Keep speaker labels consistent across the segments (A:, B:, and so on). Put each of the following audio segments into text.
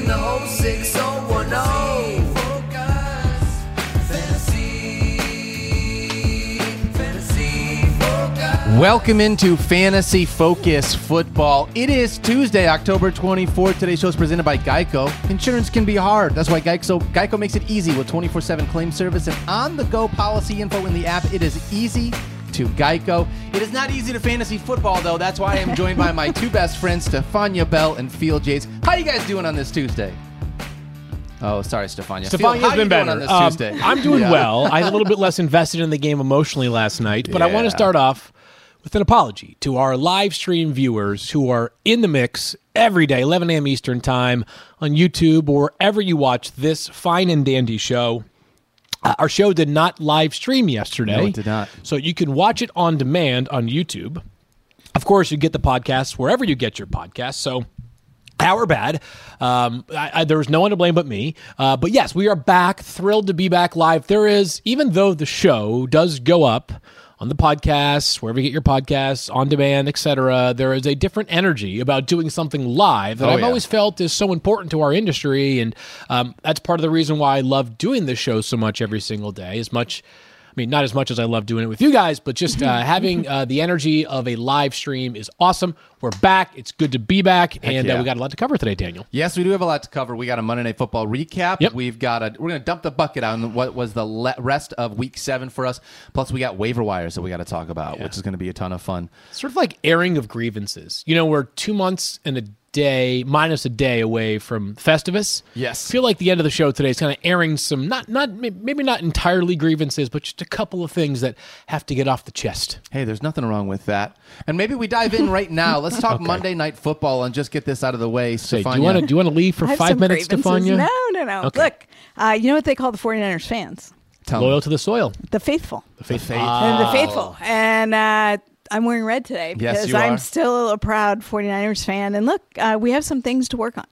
A: and the 06010. Focus, fantasy, fantasy focus.
B: Welcome into Fantasy Focus Football. It is Tuesday, October 24th. Today's show is presented by Geico. Insurance can be hard. That's why Geico, Geico makes it easy with 24 7 claim service and on the go policy info in the app. It is easy to Geico. It is not easy to fantasy football, though. That's why I am joined by my two best friends, Stephania Bell and Field Yates. How you guys doing on this Tuesday? Oh, sorry, Stephania. Stephania's
C: been
B: doing
C: better.
B: on this
C: Um,
B: Tuesday.
C: I'm doing
B: Yeah.
C: well. I'm a little bit less invested in the game emotionally last night, but I want to start off with an apology to our live stream viewers who are in the mix every day, 11 a.m. Eastern Time on YouTube or wherever you watch this fine and dandy show. Uh, our show did not live stream yesterday.
B: No, it did not.
C: So you can watch it on demand on YouTube. Of course, you get the podcasts wherever you get your podcasts. So our bad. Um, I, I, there was no one to blame but me. Uh, but yes, we are back. Thrilled to be back live. There is, even though the show does go up on the podcasts, wherever you get your podcasts, on demand, etc., there is a different energy about doing something live that
B: Oh,
C: I've
B: yeah.
C: always felt is so important to our industry, and um, that's part of the reason why I love doing this show so much every single day. As much. I mean, not as much as I love doing it with you guys, but just uh, having uh, the energy of a live stream is awesome. We're back. It's good to be back, and
B: yeah.
C: uh, we got a lot to cover today, Daniel.
B: Yes, we do have a lot to cover. We got a Monday Night Football recap.
C: Yep.
B: We've got a. We're going to dump the bucket on what was the le- rest of Week Seven for us. Plus, we got waiver wires that we got to talk about, which is going to be a ton of fun.
C: Sort of like airing of grievances. You know, we're two months and a day, minus a day away from Festivus.
B: Yes.
C: I feel like the end of the show today is kind of airing some, not, not maybe not entirely grievances, but just a couple of things that have to get off the chest.
B: Hey, there's nothing wrong with that. And maybe we dive in right now. Let's talk Monday Night Football and just get this out of the way.
C: Say,
B: Stephania.
C: do you want to do you want to leave for
D: I
C: five
D: some
C: minutes,
D: grievances.
C: Stephania?
D: No, no, no.
C: Okay.
D: Look, uh, you know what they call the 49ers fans?
B: Tell me.
C: Loyal to the soil.
D: The faithful.
C: The faith.
B: faith.
D: And the faithful. And uh, I'm wearing red today
B: Yes,
D: because
B: you
D: I'm
B: are.
D: still a proud 49ers fan. And look, uh, we have some things to work on.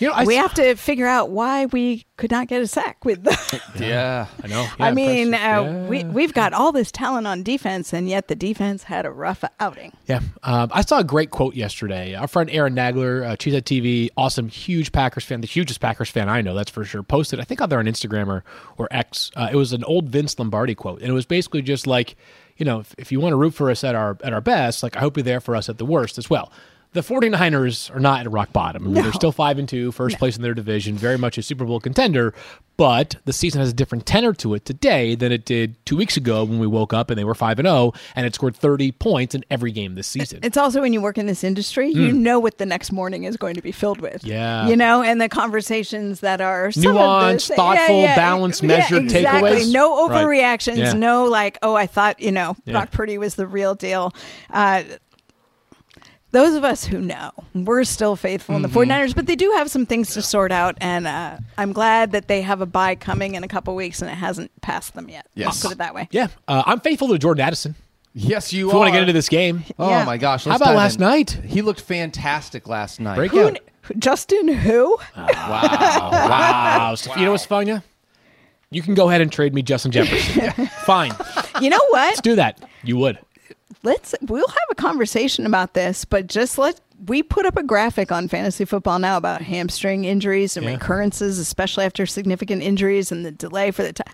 C: You know, I,
D: we have to figure out why we could not get a sack with the.
B: Yeah.
C: I know.
D: I mean, uh,
C: impressive.
D: we we've got all this talent on defense, and yet the defense had a rough outing.
C: Yeah, um, I saw a great quote yesterday. Our friend Aaron Nagler, uh, Cheesehead TV, awesome, huge Packers fan, the hugest Packers fan I know, that's for sure. Posted, I think, out there on Instagram or or X. Uh, it was an old Vince Lombardi quote, and it was basically just like, you know, if, if you want to root for us at our at our best, like I hope you're there for us at the worst as well. The 49ers are not at rock bottom. I mean, they're still 5 and 2, first place in their division, very much a Super Bowl contender, but the season has a different tenor to it today than it did 2 weeks ago when we woke up and they were 5 and 0 and it scored 30 points in every game this season.
D: It's also when you work in this industry, you know what the next morning is going to be filled with.
C: Hmm. Yeah.
D: You know, and the conversations that are some of the
C: Nuanced, thoughtful, balanced, measured
D: exactly.
C: takeaways.
D: No
C: Right.
D: overreactions.
C: Yeah.
D: No, like, oh, I thought, you know,
C: Yeah.
D: Brock Purdy was the real deal. Uh, those of us who know, we're still faithful in the
C: Mm-hmm.
D: 49ers, but they do have some things to sort out. And uh, I'm glad that they have a bye coming in a couple weeks and it hasn't passed them yet.
B: Yes.
D: I'll put it that way.
C: Yeah, uh, I'm faithful to Jordan Addison.
B: Yes, you
C: If you want to get into this game,
B: Oh
D: Yeah.
B: my gosh!
C: how
B: let's
C: about last
B: in.
C: night?
B: He looked fantastic last night.
C: Break
D: Who,
C: out.
D: Justin, who?
C: Wow, wow. You know what's Stephania? You can go ahead and trade me Justin Jefferson. Fine,
D: You know what?
C: let's do that. You would.
D: Let's we'll have a conversation about this, but just let we put up a graphic on fantasy football now about hamstring injuries and
C: Yeah.
D: recurrences, especially after significant injuries and the delay for the time.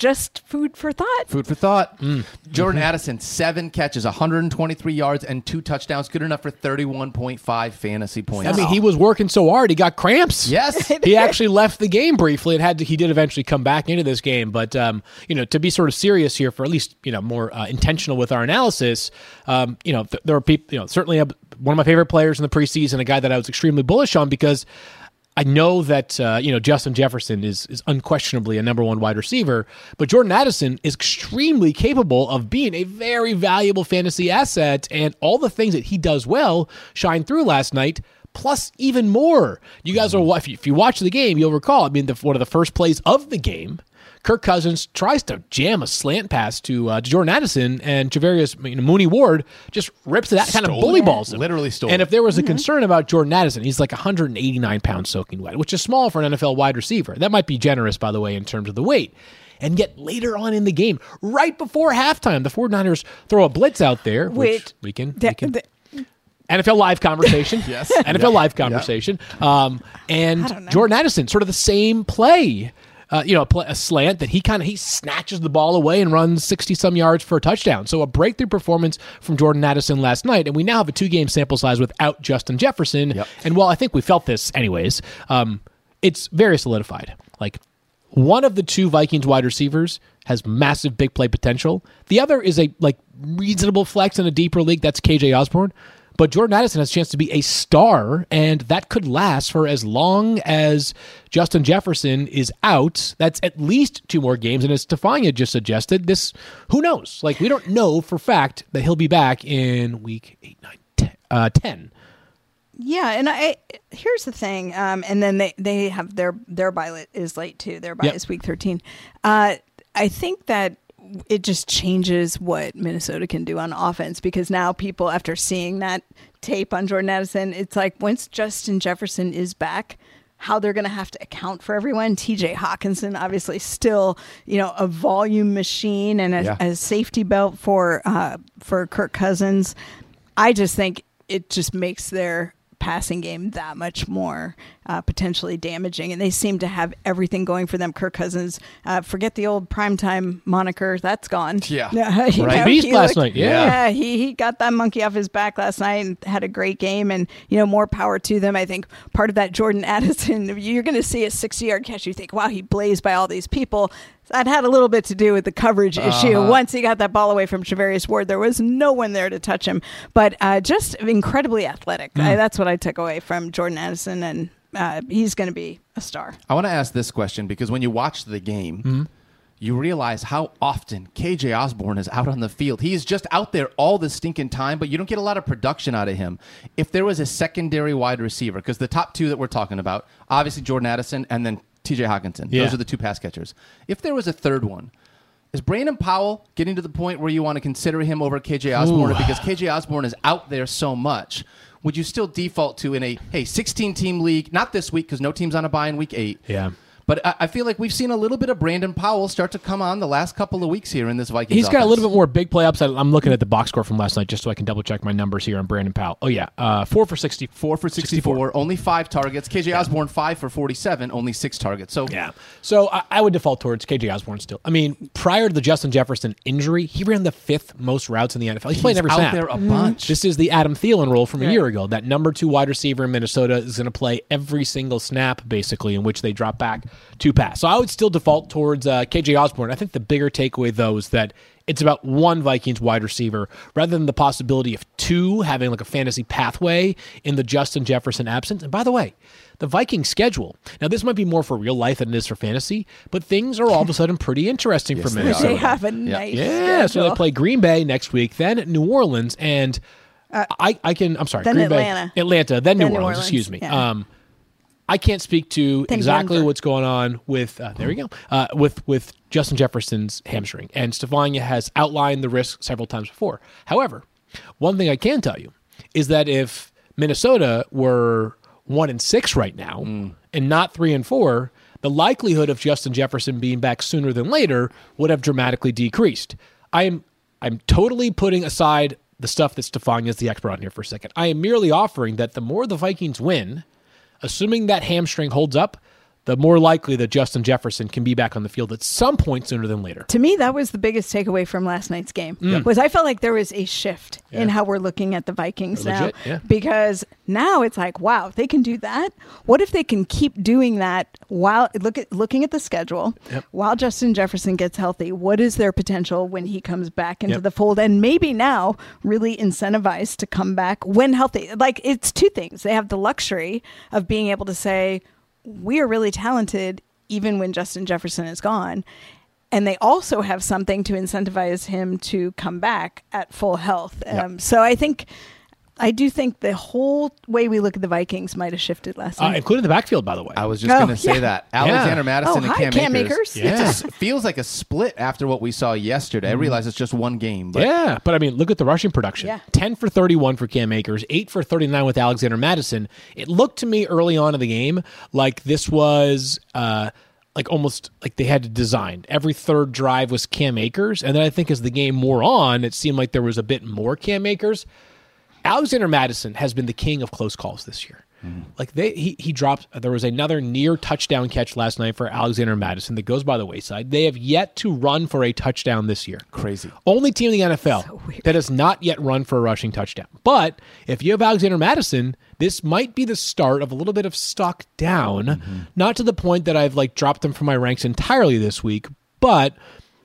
D: Just food for thought.
B: Food for thought.
C: Mm.
B: Jordan
C: Mm-hmm.
B: Addison, seven catches, 123 yards, and two touchdowns. Good enough for 31.5 fantasy points.
C: I mean, he was working so hard, he got cramps.
B: yes.
C: he actually left the game briefly. It had to, he did eventually come back into this game, but um, you know, to be sort of serious here, for at least you know more uh, intentional with our analysis, um, you know, th- there are people, you know, certainly a, one of my favorite players in the preseason, a guy that I was extremely bullish on because. I know that uh, you know Justin Jefferson is is unquestionably a number one wide receiver, but Jordan Addison is extremely capable of being a very valuable fantasy asset, and all the things that he does well shine through last night. Plus, even more. You guys are if you, if you watch the game, you'll recall. I mean, the, one of the first plays of the game Kirk Cousins tries to jam a slant pass to, uh, to Jordan Addison, and Charvarius you know, Mooney Ward just rips that kind of bully balls him.
B: Literally stole
C: And if there was a concern about Jordan Addison, he's like 189 pounds soaking wet, which is small for an NFL wide receiver. That might be generous, by the way, in terms of the weight. And yet later on in the game, right before halftime, the 49ers throw a blitz out there, which,
D: Which-
C: we can,
D: The-
C: we can
D: the-
C: NFL Live conversation.
B: Yes.
C: NFL
B: Yeah.
C: Live conversation. Um, and. Jordan Addison, sort of the same play. Uh, you know, a, play, a slant that he kind of he snatches the ball away and runs sixty some yards for a touchdown. So a breakthrough performance from Jordan Addison last night, and we now have a two game sample size without Justin Jefferson.
B: Yep.
C: And while I think we felt this anyways, um, it's very solidified. Like one of the two Vikings wide receivers has massive big play potential. The other is a like reasonable flex in a deeper league. That's KJ Osborn. But Jordan Addison has a chance to be a star, and that could last for as long as Justin Jefferson is out. That's at least two more games. And as Stephania just suggested, this who knows? Like we don't know for fact that he'll be back in week eight, nine, ten. Uh, 10.
D: Yeah, and I here's the thing, um, and then they they have their their bye is late too. Their bye
C: Yep.
D: is week thirteen. Uh, I think that it just changes what Minnesota can do on offense because now people, after seeing that tape on Jordan Addison, it's like once Justin Jefferson is back. How they're going to have to account for everyone. T.J. Hockenson, obviously, still you know a volume machine and a,
B: Yeah.
D: a safety belt for uh, for Kirk Cousins. I just think it just makes their passing game that much more uh, potentially damaging. And they seem to have everything going for them. Kirk Cousins, uh, forget the old primetime moniker, that's gone.
B: Yeah.
D: You
B: Right.
D: know,
C: Beast
D: he
C: last
D: looked-
C: night, yeah.
D: he, he got that monkey off his back last night and had a great game. And, you know, more power to them. I think part of that Jordan Addison, you're going to see a 60 yard catch. You think, wow, he blazed by all these people. That had a little bit to do with the coverage issue.
B: Uh-huh.
D: Once he got that ball away from Charvarius Ward, there was no one there to touch him. But uh, just incredibly athletic.
B: Mm.
D: I, that's what I took away from Jordan Addison, and uh, he's going to be a star.
B: I want to ask this question because when you watch the game,
C: Mm-hmm.
B: you realize how often KJ Osborn is out on the field. He is just out there all the stinking time, but you don't get a lot of production out of him. If there was a secondary wide receiver, because the top two that we're talking about, obviously Jordan Addison and then TJ Hockenson,
C: Yeah.
B: those are the two pass catchers. If there was a third one, is Brandon Powell getting to the point where you want to consider him over KJ Osborn?
C: Ooh.
B: Because KJ Osborn is out there so much. Would you still default to in a hey 16 team league? Not this week because no team's on a bye in week eight.
C: Yeah.
B: But I, I feel like we've seen a little bit of Brandon Powell start to come on the last couple of weeks here in this Vikings.
C: He's got a little bit more big play upside. I'm looking at the box score from last night just so I can double check my numbers here on Brandon Powell. Oh yeah, uh, four for sixty.
B: Four for 64, only five targets. KJ Osborn, five for 47, only six targets. So
C: Yeah. So I, I would default towards KJ Osborn still. I mean, prior to the Justin Jefferson injury, he ran the fifth most routes in the NFL. He's,
B: he's
C: playing every
B: out
C: snap.
B: there a bunch.
C: This is the Adam Thielen role from a year ago. That number two wide receiver in Minnesota is going to play every single snap, basically, in which they drop back to pass. So I would still default towards uh, KJ Osborn. I think the bigger takeaway, though, is that it's about one Vikings wide receiver rather than the possibility of two having like a fantasy pathway in the Justin Jefferson absence. And by the way, the Vikings schedule. Now, this might be more for real life than it is for fantasy, but things are all of a sudden pretty interesting for
B: Yes, they
C: Minnesota.
D: They have a nice
C: Yeah, so they play Green Bay next week, then New Orleans, and I, I can. I'm sorry,
D: Uh, then
C: Green
D: Atlanta.
C: Bay, Atlanta, then, New,
D: Then New
C: Orleans,
D: Orleans,
C: Excuse me.
D: yeah.
C: Um, I can't speak to
D: Then
C: exactly
D: Denver.
C: what's going on with. Uh, there we go. Uh, with with Justin Jefferson's hamstring, and Stephania has outlined the risk several times before. However, one thing I can tell you is that if Minnesota were one and six right now and not three and four, the likelihood of Justin Jefferson being back sooner than later would have dramatically decreased. I am I'm totally putting aside the stuff that Stephania is the expert on here for a second. I am merely offering that the more the Vikings win, assuming that hamstring holds up, the more likely that Justin Jefferson can be back on the field at some point sooner than later.
D: to me that was the biggest takeaway from last night's game was i felt like there was a shift in
C: Mm.
D: How we're looking at the vikings
C: They're
D: now
C: legit, yeah.
D: because now it's like wow they can do that what if they can keep doing that while look at looking at the schedule
C: Yep.
D: while justin jefferson gets healthy what is their potential when he comes back into
C: Yep.
D: the fold and maybe now really incentivized to come back when healthy like it's two things they have the luxury of being able to say we are really talented even when Justin Jefferson is gone. And they also have something to incentivize him to come back at full health. Um, So I think, I do think the whole way we look at the Vikings might have shifted last
C: Uh,
D: night.
C: including the backfield, by the way.
B: I was just
D: Oh,
B: going to say
D: yeah.
B: that Alexander Mattison
D: Oh,
B: and
D: hi,
B: Cam,
D: Cam
B: Akers.
D: Akers.
B: It
C: Yeah.
B: just feels like a split after what we saw yesterday. I realize it's just one game, but
C: yeah, but I mean, look at the rushing production.
D: Yeah.
C: 10 for 31 for Cam Akers, 8 for 39 with Alexander Mattison. It looked to me early on in the game like this was uh, like almost like they had to design. Every third drive was Cam Akers. And then I think as the game wore on, it seemed like there was a bit more Cam Akers. Alexander Mattison has been the king of close calls this year. Like they, he he dropped. There was another near touchdown catch last night for Alexander Mattison that goes by the wayside. They have yet to run for a touchdown this year.
B: Crazy.
C: Only team in the NFL that has not yet run for a rushing touchdown. But if you have Alexander Mattison, this might be the start of a little bit of stock down. Mm-hmm. Not to the point that I've like dropped them from my ranks entirely this week, but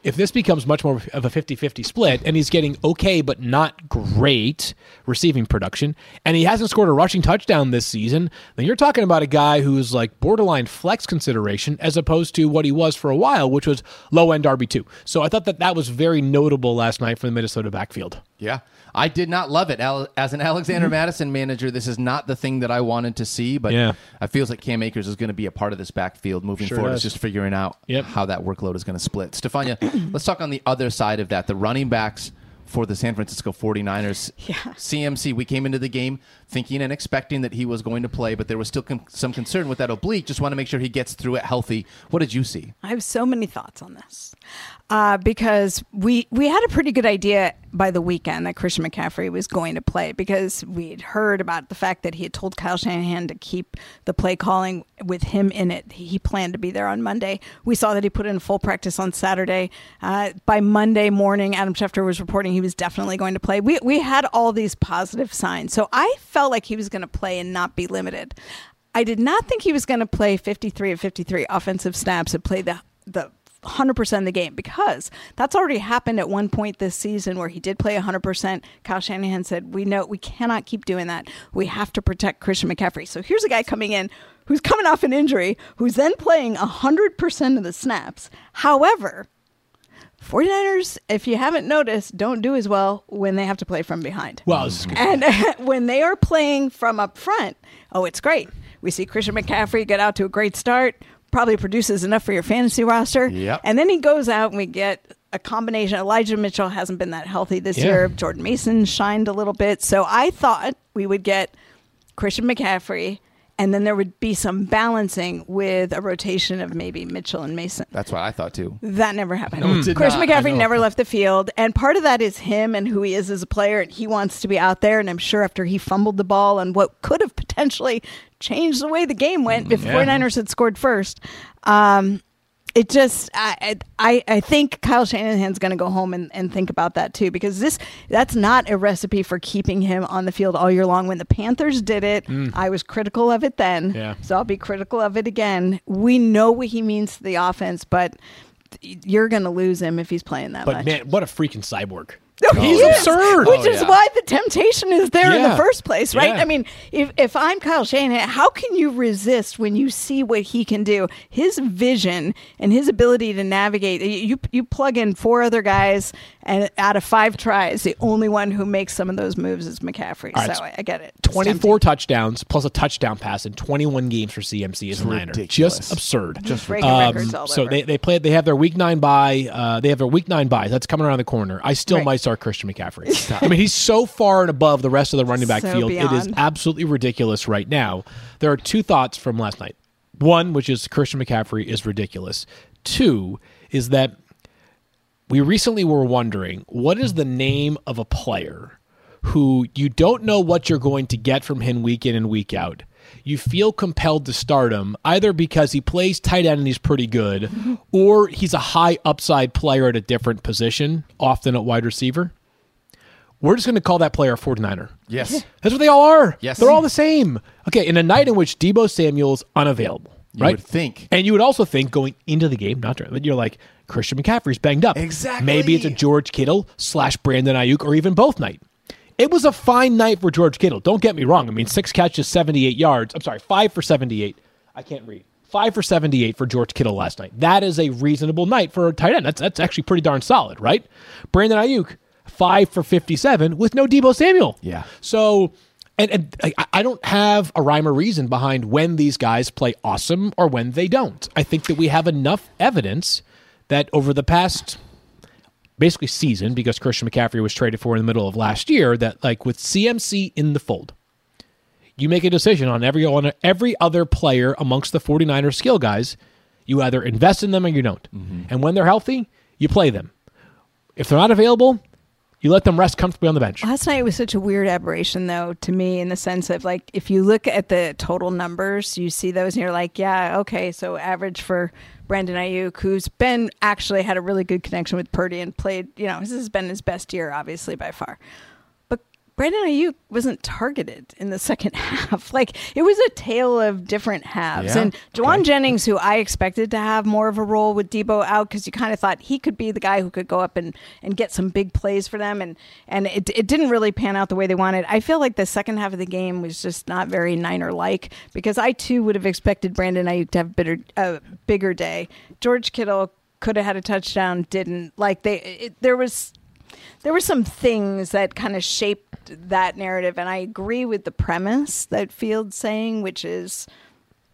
C: if this becomes much more of a 50-50 split and he's getting okay but not great receiving production and he hasn't scored a rushing touchdown this season then you're talking about a guy who's like borderline flex consideration as opposed to what he was for a while which was low end RB2 so I thought that that was very notable last night for the Minnesota backfield
B: Yeah. I did not love it. As an Alexander mm-hmm. Mattison manager, this is not the thing that I wanted to see, but
C: Yeah.
B: I feels like Cam Akers is going to be a part of this backfield moving
C: Sure
B: forward.
C: does.
B: It's just figuring out
C: Yep.
B: how that workload is going to split. Stephania, let's talk on the other side of that. The running backs for the San Francisco 49ers.
D: Yeah.
B: CMC, we came into the game thinking and expecting that he was going to play, but there was still con- some concern with that oblique. Just want to make sure he gets through it healthy. What did you see?
D: I have so many thoughts on this uh, because we we had a pretty good idea by the weekend that Christian McCaffrey was going to play because we'd heard about the fact that he had told Kyle Shanahan to keep the play calling with him in it. He planned to be there on Monday. We saw that he put in full practice on Saturday. Uh, by Monday morning, Adam Schefter was reporting he was definitely going to play. We we had all these positive signs, so I felt like he was going to play and not be limited. I did not think he was going to play 53 of 53 offensive snaps and play the the 100% of the game because that's already happened at one point this season where he did play 100%. Kyle Shanahan said, "We know we cannot keep doing that. We have to protect Christian McCaffrey." So here's a guy coming in who's coming off an injury, who's then playing 100% of the snaps. However, 49ers, if you haven't noticed, don't do as well when they have to play from behind.
C: well this is good.
D: And when they are playing from up front, oh, it's great. We see Christian McCaffrey get out to a great start, probably produces enough for your fantasy roster.
B: Yep.
D: And then he goes out and we get a combination. Elijah Mitchell hasn't been that healthy this
C: Yeah.
D: year. Jordan Mason shined a little bit. So I thought we would get Christian McCaffrey. And then there would be some balancing with a rotation of maybe Mitchell and Mason.
B: That's what I thought too.
D: That never happened.
B: No, it did
D: Chris
B: not.
D: McCaffrey never left the field, and part of that is him and who he is as a player, and he wants to be out there. And I'm sure after he fumbled the ball and what could have potentially changed the way the game went if
C: Yeah.
D: 49ers had scored first, um, it just I I, I think Kyle Shanahan's going to go home and, and think about that too because this that's not a recipe for keeping him on the field all year long. When the Panthers did it, mm. I was critical of it then,
C: Yeah.
D: so I'll be critical of it again. We know what he means to the offense, but you're going to lose him if he's playing that
C: but
D: much.
C: man what a freaking cyborg
D: No, he
C: he's
D: is.
C: absurd.
D: Which
B: Oh,
D: is
B: yeah.
D: why the temptation is there in the first place, right?
C: Yeah.
D: I mean, if if I'm Kyle Shanahan, how can you resist when you see what he can do? His vision and his ability to navigate. You you plug in four other guys, and out of five tries, the only one who makes some of those moves is McCaffrey.
C: All right,
D: so
C: so
D: I, I get it. It's
C: 24 touchdowns plus a touchdown pass in 21 games for CMC is a Niner. Just absurd.
B: Just
D: Breaking
C: Um,
D: records all
C: so
D: over.
C: they they play they have their week nine bye. Uh, they have their week nine bye. That's coming around the corner. I still
D: Right.
C: might start Christian McCaffrey. I mean, he's so far and above the rest of the running back
D: So
C: field. It is absolutely ridiculous right now. There are two thoughts from last night. One, which is Christian McCaffrey is ridiculous. Two is that we recently were wondering what is the name of a player who you don't know what you're going to get from him week in and week out. You feel compelled to start him either because he plays tight end and he's pretty good, or he's a high upside player at a different position, often at wide receiver. We're just going to call that player a 49er.
B: Yes.
C: That's what they all are.
B: Yes.
C: They're all the same. Okay, in a night in which Deebo Samuel's unavailable,
B: You
C: right?
B: would think.
C: And you would also think going into the game, not during, but you're like, Christian McCaffrey's banged up.
B: Exactly.
C: Maybe it's a George Kittle slash Brandon Aiyuk or even both night. It was a fine night for George Kittle. Don't get me wrong. I mean, six catches, 78 yards. I'm sorry, five for 78. I can't read. Five for 78 for George Kittle last night. That is a reasonable night for a tight end. That's, that's actually pretty darn solid, right? Brandon Aiyuk, five for 57 with no Deebo Samuel.
B: Yeah.
C: So, and, and I, I don't have a rhyme or reason behind when these guys play awesome or when they don't. I think that we have enough evidence that over the past basically season, because Christian McCaffrey was traded for in the middle of last year, that like with CMC in the fold, you make a decision on every on every other player amongst the 49ers skill guys. You either invest in them or you don't. Mm-hmm. And when they're healthy, you play them. If they're not available, You let them rest comfortably on the bench.
D: Last night was such a weird aberration, though, to me, in the sense of like, if you look at the total numbers, you see those and you're like, yeah, okay, so average for Brandon Aiyuk, who's been actually had a really good connection with Purdy and played, you know, this has been his best year, obviously, by far. Brandon Aiyuk wasn't targeted in the second half. Like, it was a tale of different halves.
B: Yeah?
D: And Jauan Jennings, who I expected to have more of a role with Deebo out, because you kind of thought he could be the guy who could go up and, and get some big plays for them. And, and it, it didn't really pan out the way they wanted. I feel like the second half of the game was just not very Niner like, because I too would have expected Brandon Aiyuk to have a bitter, a bigger day. George Kittle could have had a touchdown, didn't. Like, they, it, there was there were some things that kind of shaped that narrative and i agree with the premise that field's saying which is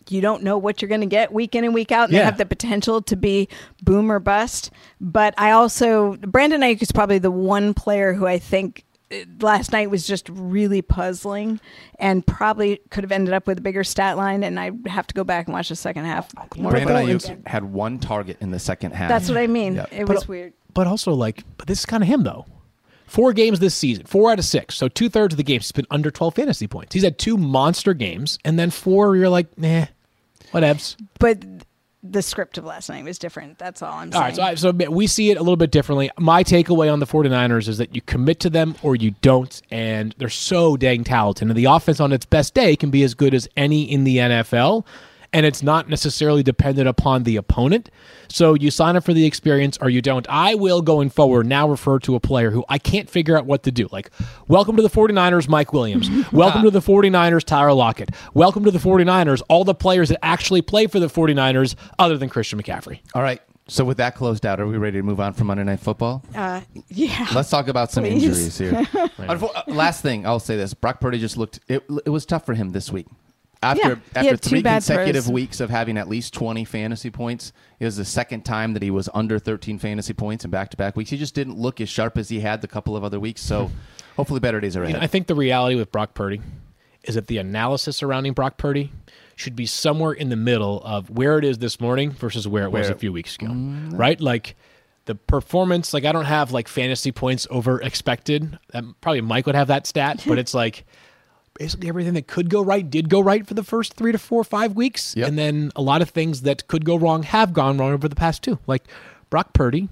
D: you don't know what you're going to get week in and week out and they have the potential to be boom or bust but i also brandon Aiyuk is probably the one player who i think uh, last night was just really puzzling and probably could have ended up with a bigger stat line and i have to go back and watch the second half more
B: Brandon
D: fully.
B: Aiyuk had one target in the second half.
D: that's what i mean
B: Yep.
D: it
C: But-
D: was weird
C: But also, like, but this is kind of him though. Four games this season, four out of six. So two thirds of the games, he's been under 12 fantasy points. He's had two monster games, and then four, you're like, nah, whatevs.
D: but the script of last night was different that's all i'm saying
C: All right, so, I, so we see it a little bit differently. My takeaway on the 49ers is that you commit to them or you don't, and they're so dang talented. And the offense on its best day can be as good as any in the NFL, and it's not necessarily dependent upon the opponent. So you sign up for the experience or you don't. I will, going forward, now refer to a player who I can't figure out what to do. Like, welcome to the 49ers, Mike Williams. welcome to the 49ers, Tyler Lockett. Welcome to the 49ers, all the players that actually play for the 49ers other than Christian McCaffrey.
B: All right. So with that closed out, are we ready to move on from Monday Night Football?
D: uh, yeah
B: Let's talk about some
D: Please.
B: injuries here. Uh, last thing, I'll say this: Brock Purdy just looked. It, it was tough for him this week. After
D: Yeah,
B: after three consecutive
D: throws.
B: weeks of having at least twenty fantasy points, it was the second time that he was under thirteen fantasy points in back to back weeks. He just didn't look as sharp as he had the couple of other weeks. So hopefully, better days are
C: You
B: ahead.
C: know, I think the reality with Brock Purdy is that the analysis surrounding Brock Purdy should be somewhere in the middle of where it is this morning versus where it was a few weeks ago. Right? Like the performance, like I don't have like fantasy points over expected. Um, probably Mike would have that stat, but it's like basically everything that could go right did go right for the first three to four, five weeks.
B: Yep.
C: And then a lot of things that could go wrong have gone wrong over the past two. Like Brock Purdy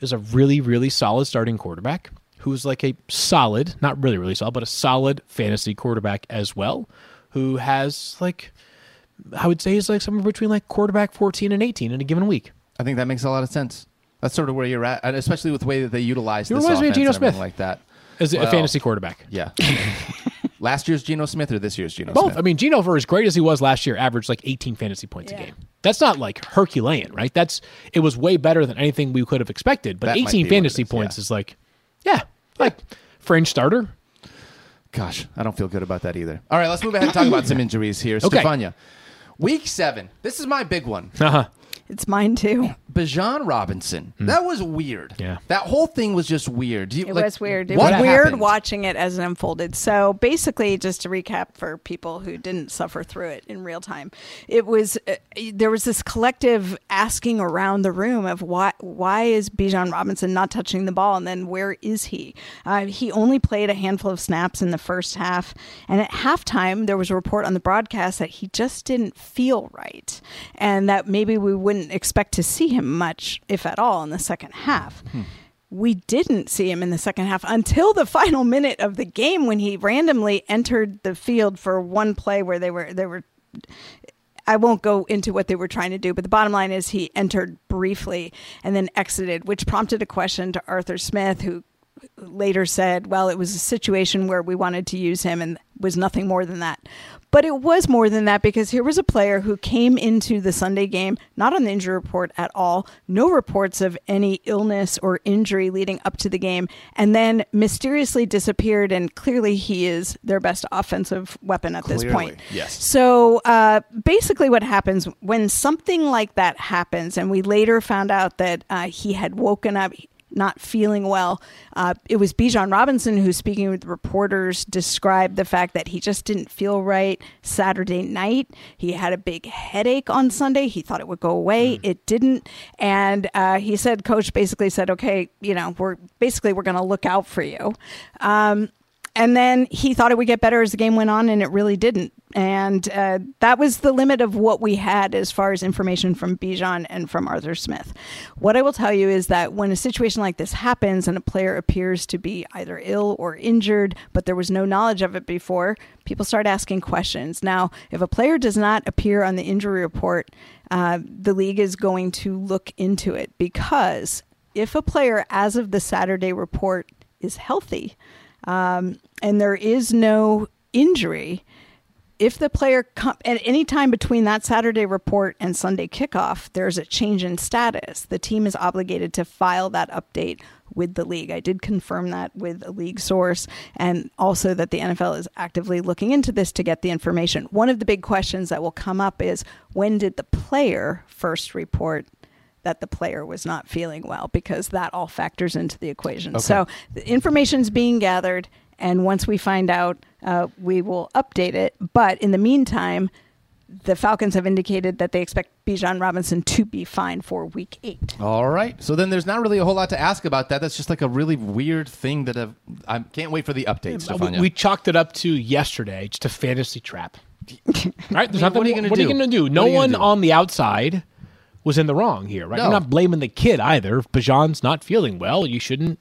C: is a really, really solid starting quarterback who's like a solid, not really, really solid, but a solid fantasy quarterback as well, who has like, I would say he's like somewhere between like quarterback 14 and 18 in a given week.
B: I think that makes a lot of sense. That's sort of where you're at, and especially with the way that they utilize
C: He
B: this
C: reminds me of
B: offense
C: Geno
B: and
C: Smith.
B: like that.
C: As a fantasy quarterback.
B: Yeah. Last year's Geno Smith or this year's Geno Smith?
C: Both.
B: Smith?
C: I mean, Geno, for as great as he was last year, averaged like 18 fantasy points a
D: Yeah.
C: game. That's not like Herculean, right? That's it was way better than anything we could have expected. But
B: That
C: 18
B: be what it
C: fantasy
B: is,
C: points
B: yeah.
C: is like, yeah, like fringe starter.
B: Gosh, I don't feel good about that either. All right, let's move ahead and talk about some injuries here.
C: Okay.
B: Stephania, week seven. This is my big one.
C: Uh-huh.
D: It's mine too.
B: Bijan Robinson. That was weird.
C: Hmm. Yeah.
B: That whole thing was just weird. Do you,
D: It
B: like,
D: was weird. It
B: what
D: was weird
B: happened?
D: watching it as it unfolded. So basically, just to recap for people who didn't suffer through it in real time, it was uh, there was this collective asking around the room of why why is Bijan Robinson not touching the ball, and then where is he? Uh, he only played a handful of snaps in the first half, and at halftime there was a report on the broadcast that he just didn't feel right, and that maybe we wouldn't expect to see him much, if at all, in the second half hmm. we didn't see him in the second half until the final minute of the game when he randomly entered the field for one play where they were they were I won't go into what they were trying to do, but the bottom line is he entered briefly and then exited, which prompted a question to Arthur Smith, who later said, well, it was a situation where we wanted to use him and was nothing more than that. But it was more than that because here was a player who came into the Sunday game not on the injury report at all, no reports of any illness or injury leading up to the game, and then mysteriously disappeared. And clearly, he is their best offensive weapon at this
B: Clearly,
D: point.
B: yes.
D: So uh, basically, what happens when something like that happens, and we later found out that uh, he had woken up not feeling well. Uh, it was Bijan Robinson who, speaking with reporters, described the fact that he just didn't feel right Saturday night. He had a big headache on Sunday. He thought it would go away. It didn't. And uh, he said, Coach basically said, okay, you know, we're basically we're going to look out for you. Um, and then he thought it would get better as the game went on, and it really didn't. And uh, that was the limit of what we had as far as information from Bijan and from Arthur Smith. What I will tell you is that when a situation like this happens and a player appears to be either ill or injured, but there was no knowledge of it before, people start asking questions. Now, if a player does not appear on the injury report, uh, the league is going to look into it because if a player, as of the Saturday report, is healthy, um, and there is no injury, if the player com- at any time between that Saturday report and Sunday kickoff, there's a change in status. The team is obligated to file that update with the league. I did confirm that with a league source, and also that the NFL is actively looking into this to get the information. One of the big questions that will come up is when did the player first report that the player was not feeling well because that all factors into the equation. So the information's being gathered, and once we find out, uh, we will update it. But in the meantime, the Falcons have indicated that they expect Bijan Robinson to be fine for Week Eight.
B: All right. So then there's not really a whole lot to ask about that. That's just like a really weird thing that I've, I can't wait for the updates, Stephania.
C: we, we chalked it up to yesterday, just a fantasy trap. right? There's
B: mean,
C: nothing,
B: what are you gonna do?
C: what are you
B: do?
C: going to do? No
B: are you gonna
C: one
B: do?
C: on the outside was in the wrong here, right?
B: No.
C: You're not blaming the kid either. If Bijan's not feeling well, you shouldn't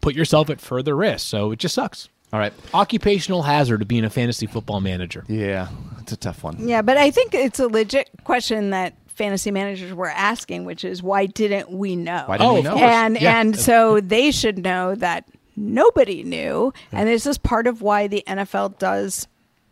C: put yourself at further risk. So it just sucks.
B: All right.
C: Occupational hazard of being a fantasy football manager.
B: Yeah, it's a tough one.
D: Yeah, but I think it's a legit question that fantasy managers were asking, which is why didn't we know?
B: Why didn't
C: Oh,
B: we know?
D: and
C: Yeah.
D: and so they should know that nobody knew and this is part of why the NFL does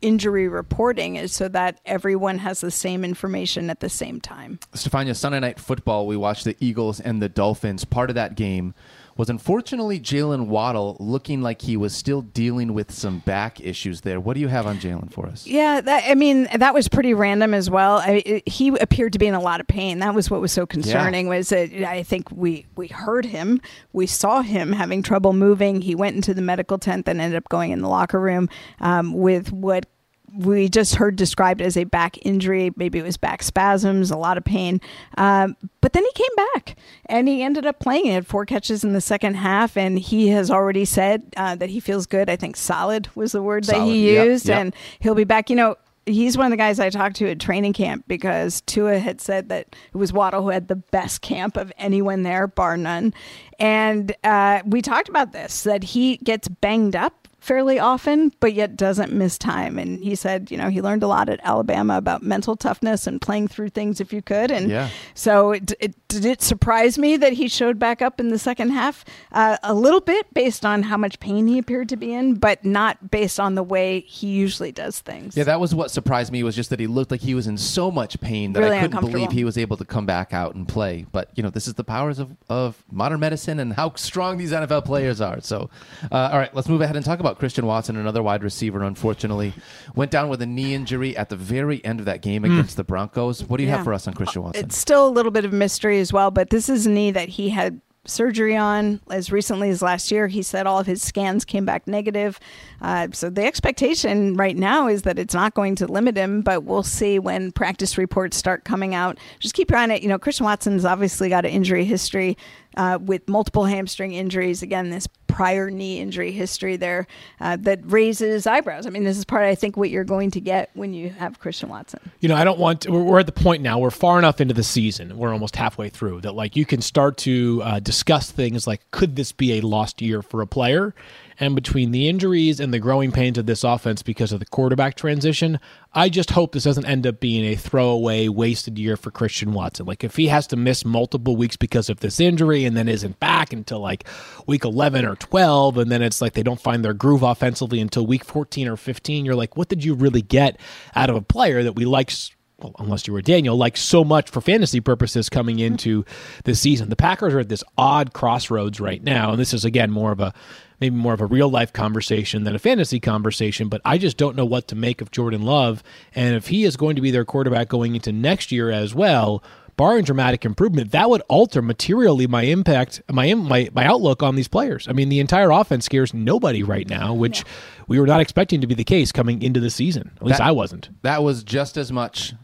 D: injury reporting is so that everyone has the same information at the same time.
B: Stephania, Sunday night football, we watched the Eagles and the Dolphins. Part of that game was unfortunately Jalen Waddle looking like he was still dealing with some back issues there. What do you have on Jalen for us?
D: Yeah, that I mean that was pretty random as well. I, it, he appeared to be in a lot of pain. That was what was so concerning. Was that I think we we heard him, we saw him having trouble moving. He went into the medical tent, then ended up going in the locker room um, with what we just heard described as a back injury. Maybe it was back spasms, a lot of pain. Um, but then he came back and he ended up playing. He had four catches in the second half, and he has already said uh, that he feels good. I think solid was the word that
B: Solid,
D: he
B: yep,
D: used,
B: yep.
D: and he'll be back. You know, he's one of the guys I talked to at training camp because Tua had said that it was Waddle who had the best camp of anyone there, bar none. And uh, we talked about this that he gets banged up fairly often, but yet doesn't miss time. And he said, you know, he learned a lot at Alabama about mental toughness and playing through things if you could. And
B: Yeah.
D: so it, it did it surprise me that he showed back up in the second half uh, a little bit based on how much pain he appeared to be in, but not based on the way he usually does things.
B: Yeah, that was what surprised me was just that he looked like he was in so much pain that
D: Really
B: I couldn't believe he was able to come back out and play. But you know, this is the powers of, of modern medicine and how strong these NFL players are. So, uh, all right, let's move ahead and talk about Christian Watson, another wide receiver. Unfortunately, went down with a knee injury at the very end of that game against the Broncos. What do you
D: Yeah.
B: have for us on Christian Watson?
D: It's still a little bit of mystery as well, but this is a knee that he had surgery on as recently as last year. He said all of his scans came back negative. Uh, so the expectation right now is that it's not going to limit him, but we'll see when practice reports start coming out. Just keep your eye on it. You know, Christian Watson's obviously got an injury history uh, with multiple hamstring injuries. Again, this prior knee injury history there uh, that raises eyebrows. I mean, this is part, I think, what you're going to get when you have Christian Watson.
C: you know, I don't want. To, we're, at the point now. We're far enough into the season. We're almost halfway through that. Like you can start to uh, discuss things like, could this be a lost year for a player? And between the injuries and the growing pains of this offense because of the quarterback transition, I just hope this doesn't end up being a throwaway, wasted year for Christian Watson. Like if he has to miss multiple weeks because of this injury and then isn't back until like week 11 or 12, and then it's like they don't find their groove offensively until week 14 or 15, you're like, what did you really get out of a player that we like? well, unless you were Daniel, like so much for fantasy purposes coming into the season. The Packers are at this odd crossroads right now, and this is again more of a maybe more of a real life conversation than a fantasy conversation. But I just don't know what to make of Jordan Love, and if he is going to be their quarterback going into next year as well. Barring dramatic improvement, that would alter materially my impact, my my my outlook on these players. I mean, the entire offense scares nobody right now, which we were not expecting to be the case coming into the season. At least
B: That-
C: I wasn't.
B: That was just as much.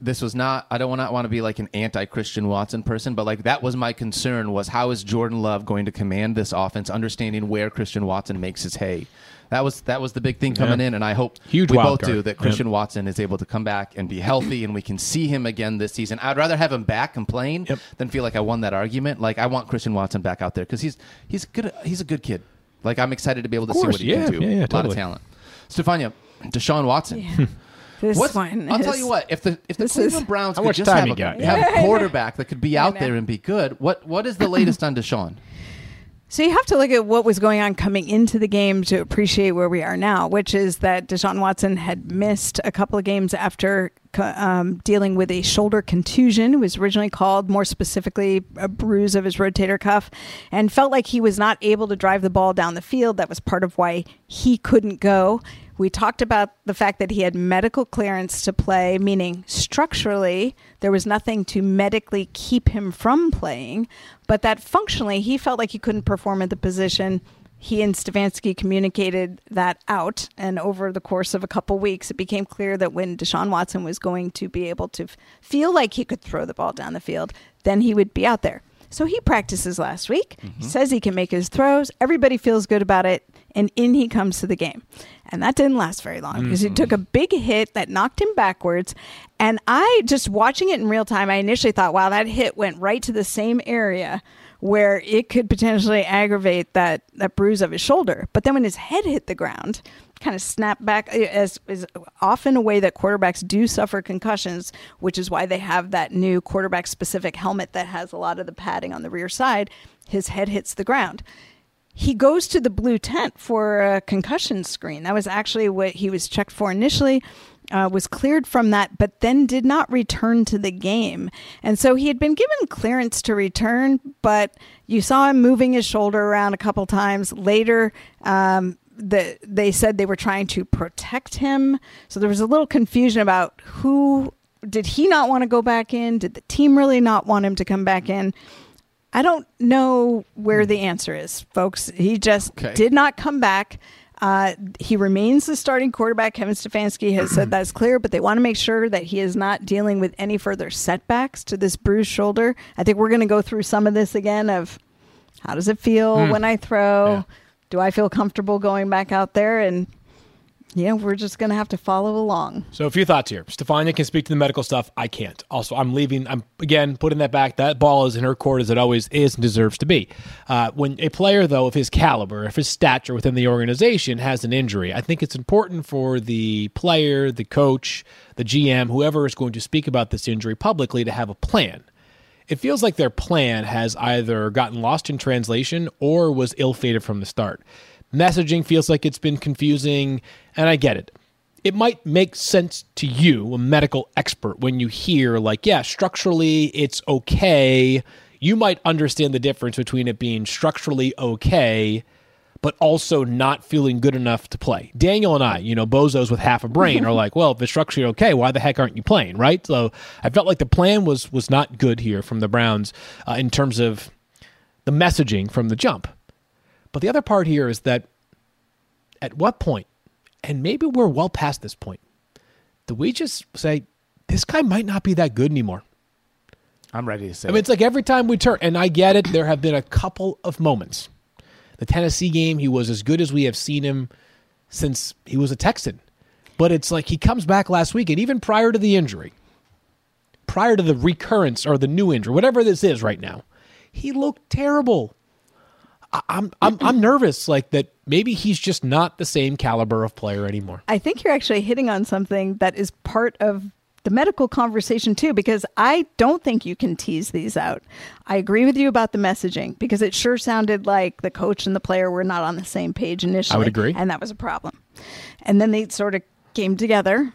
B: This was not. I don't want want to be like an anti-Christian Watson person, but like that was my concern. Was how is Jordan Love going to command this offense, understanding where Christian Watson makes his hay. That was that was the big thing coming
C: Yeah.
B: in, and I hope
C: Huge
B: we
C: wild
B: both do that.
C: Yeah.
B: Christian Watson is able to come back and be healthy, and we can see him again this season. I'd rather have him back and playing
C: Yep.
B: than feel like I won that argument. Like I want Christian Watson back out there because he's he's good. He's a good kid. Like I'm excited to be able to see what he
C: yeah,
B: can do.
C: yeah, yeah,
B: a lot of talent. Stephania, Deshaun Watson.
D: This
B: What's,
D: one
B: I'll tell you what. If the if the Cleveland
D: is-
B: Browns could just have, a,
C: got?
B: have a quarterback that could be out there and be good, what what is the latest on Deshaun?
D: So you have to look at what was going on coming into the game to appreciate where we are now, which is that Deshaun Watson had missed a couple of games after um, dealing with a shoulder contusion. It was originally called, more specifically, a bruise of his rotator cuff, and felt like he was not able to drive the ball down the field. That was part of why he couldn't go. We talked about the fact that he had medical clearance to play, meaning structurally there was nothing to medically keep him from playing, but that functionally he felt like he couldn't perform at the position. He and Stefanski communicated that out, and over the course of a couple weeks, it became clear that when Deshaun Watson was going to be able to f- feel like he could throw the ball down the field, then he would be out there. So he practices last week. He says he can make his throws. Everybody feels good about it. And in he comes to the game. And that didn't last very long because he took a mm-hmm. big hit that knocked him backwards. And I just watching it in real time, I initially thought, wow, that hit went right to the same area where it could potentially aggravate that, that bruise of his shoulder. But then when his head hit the ground, kind of snap back uh, as is often a way that quarterbacks do suffer concussions, which is why they have that new quarterback specific helmet that has a lot of the padding on the rear side. His head hits the ground. He goes to the blue tent for a concussion screen. That was actually what he was checked for initially. Uh, was cleared from that, but then did not return to the game. And so he had been given clearance to return, but you saw him moving his shoulder around a couple times. Later, um, the, they said they were trying to protect him. So there was a little confusion about who did he not want to go back in? Did the team really not want him to come back in? I don't know where the answer is, folks. He just
B: Okay.
D: did not come back. Uh, he remains the starting quarterback. Kevin Stefanski has said that's clear, but they want to make sure that he is not dealing with any further setbacks to this bruised shoulder. I think we're going to go through some of this again of how does it feel when I throw?
C: Yeah.
D: Do I feel comfortable going back out there? And yeah, we're just going to have to follow along.
C: So a few thoughts here. Stephania can speak to the medical stuff. I can't. Also, I'm leaving. I'm again putting that back. That ball is in her court as it always is and deserves to be. Uh, when a player, though, of his caliber, of his stature within the organization, has an injury, I think it's important for the player, the coach, the GM, whoever is going to speak about this injury publicly, to have a plan. It feels like their plan has either gotten lost in translation or was ill-fated from the start. Messaging feels like it's been confusing, and I get it. It might make sense to you, a medical expert, when you hear, like, yeah, structurally it's okay. You might understand the difference between it being structurally okay, but also not feeling good enough to play. Daniel and I, you know, bozos with half a brain, are like, well, if it's structurally okay, why the heck aren't you playing, right? So I felt like the plan was was not good here from the Browns uh, in terms of the messaging from the jump. But the other part here is that at what point, and maybe we're well past this point, do we just say this guy might not be that good anymore?
B: I'm ready to say.
C: I mean, it's like every time we turn, and I get it, there have been a couple of moments. The Tennessee game, he was as good as we have seen him since he was a Texan. But it's like he comes back last week, and even prior to the injury, prior to the recurrence or the new injury, whatever this is right now, he looked terrible. I'm I'm I'm nervous, like that. Maybe he's just not the same caliber of player anymore.
D: I think you're actually hitting on something that is part of the medical conversation too, because I don't think you can tease these out. I agree with you about the messaging because it sure sounded like the coach and the player were not on the same page initially.
C: I would agree.
D: And that was a problem. And then they sort of came together,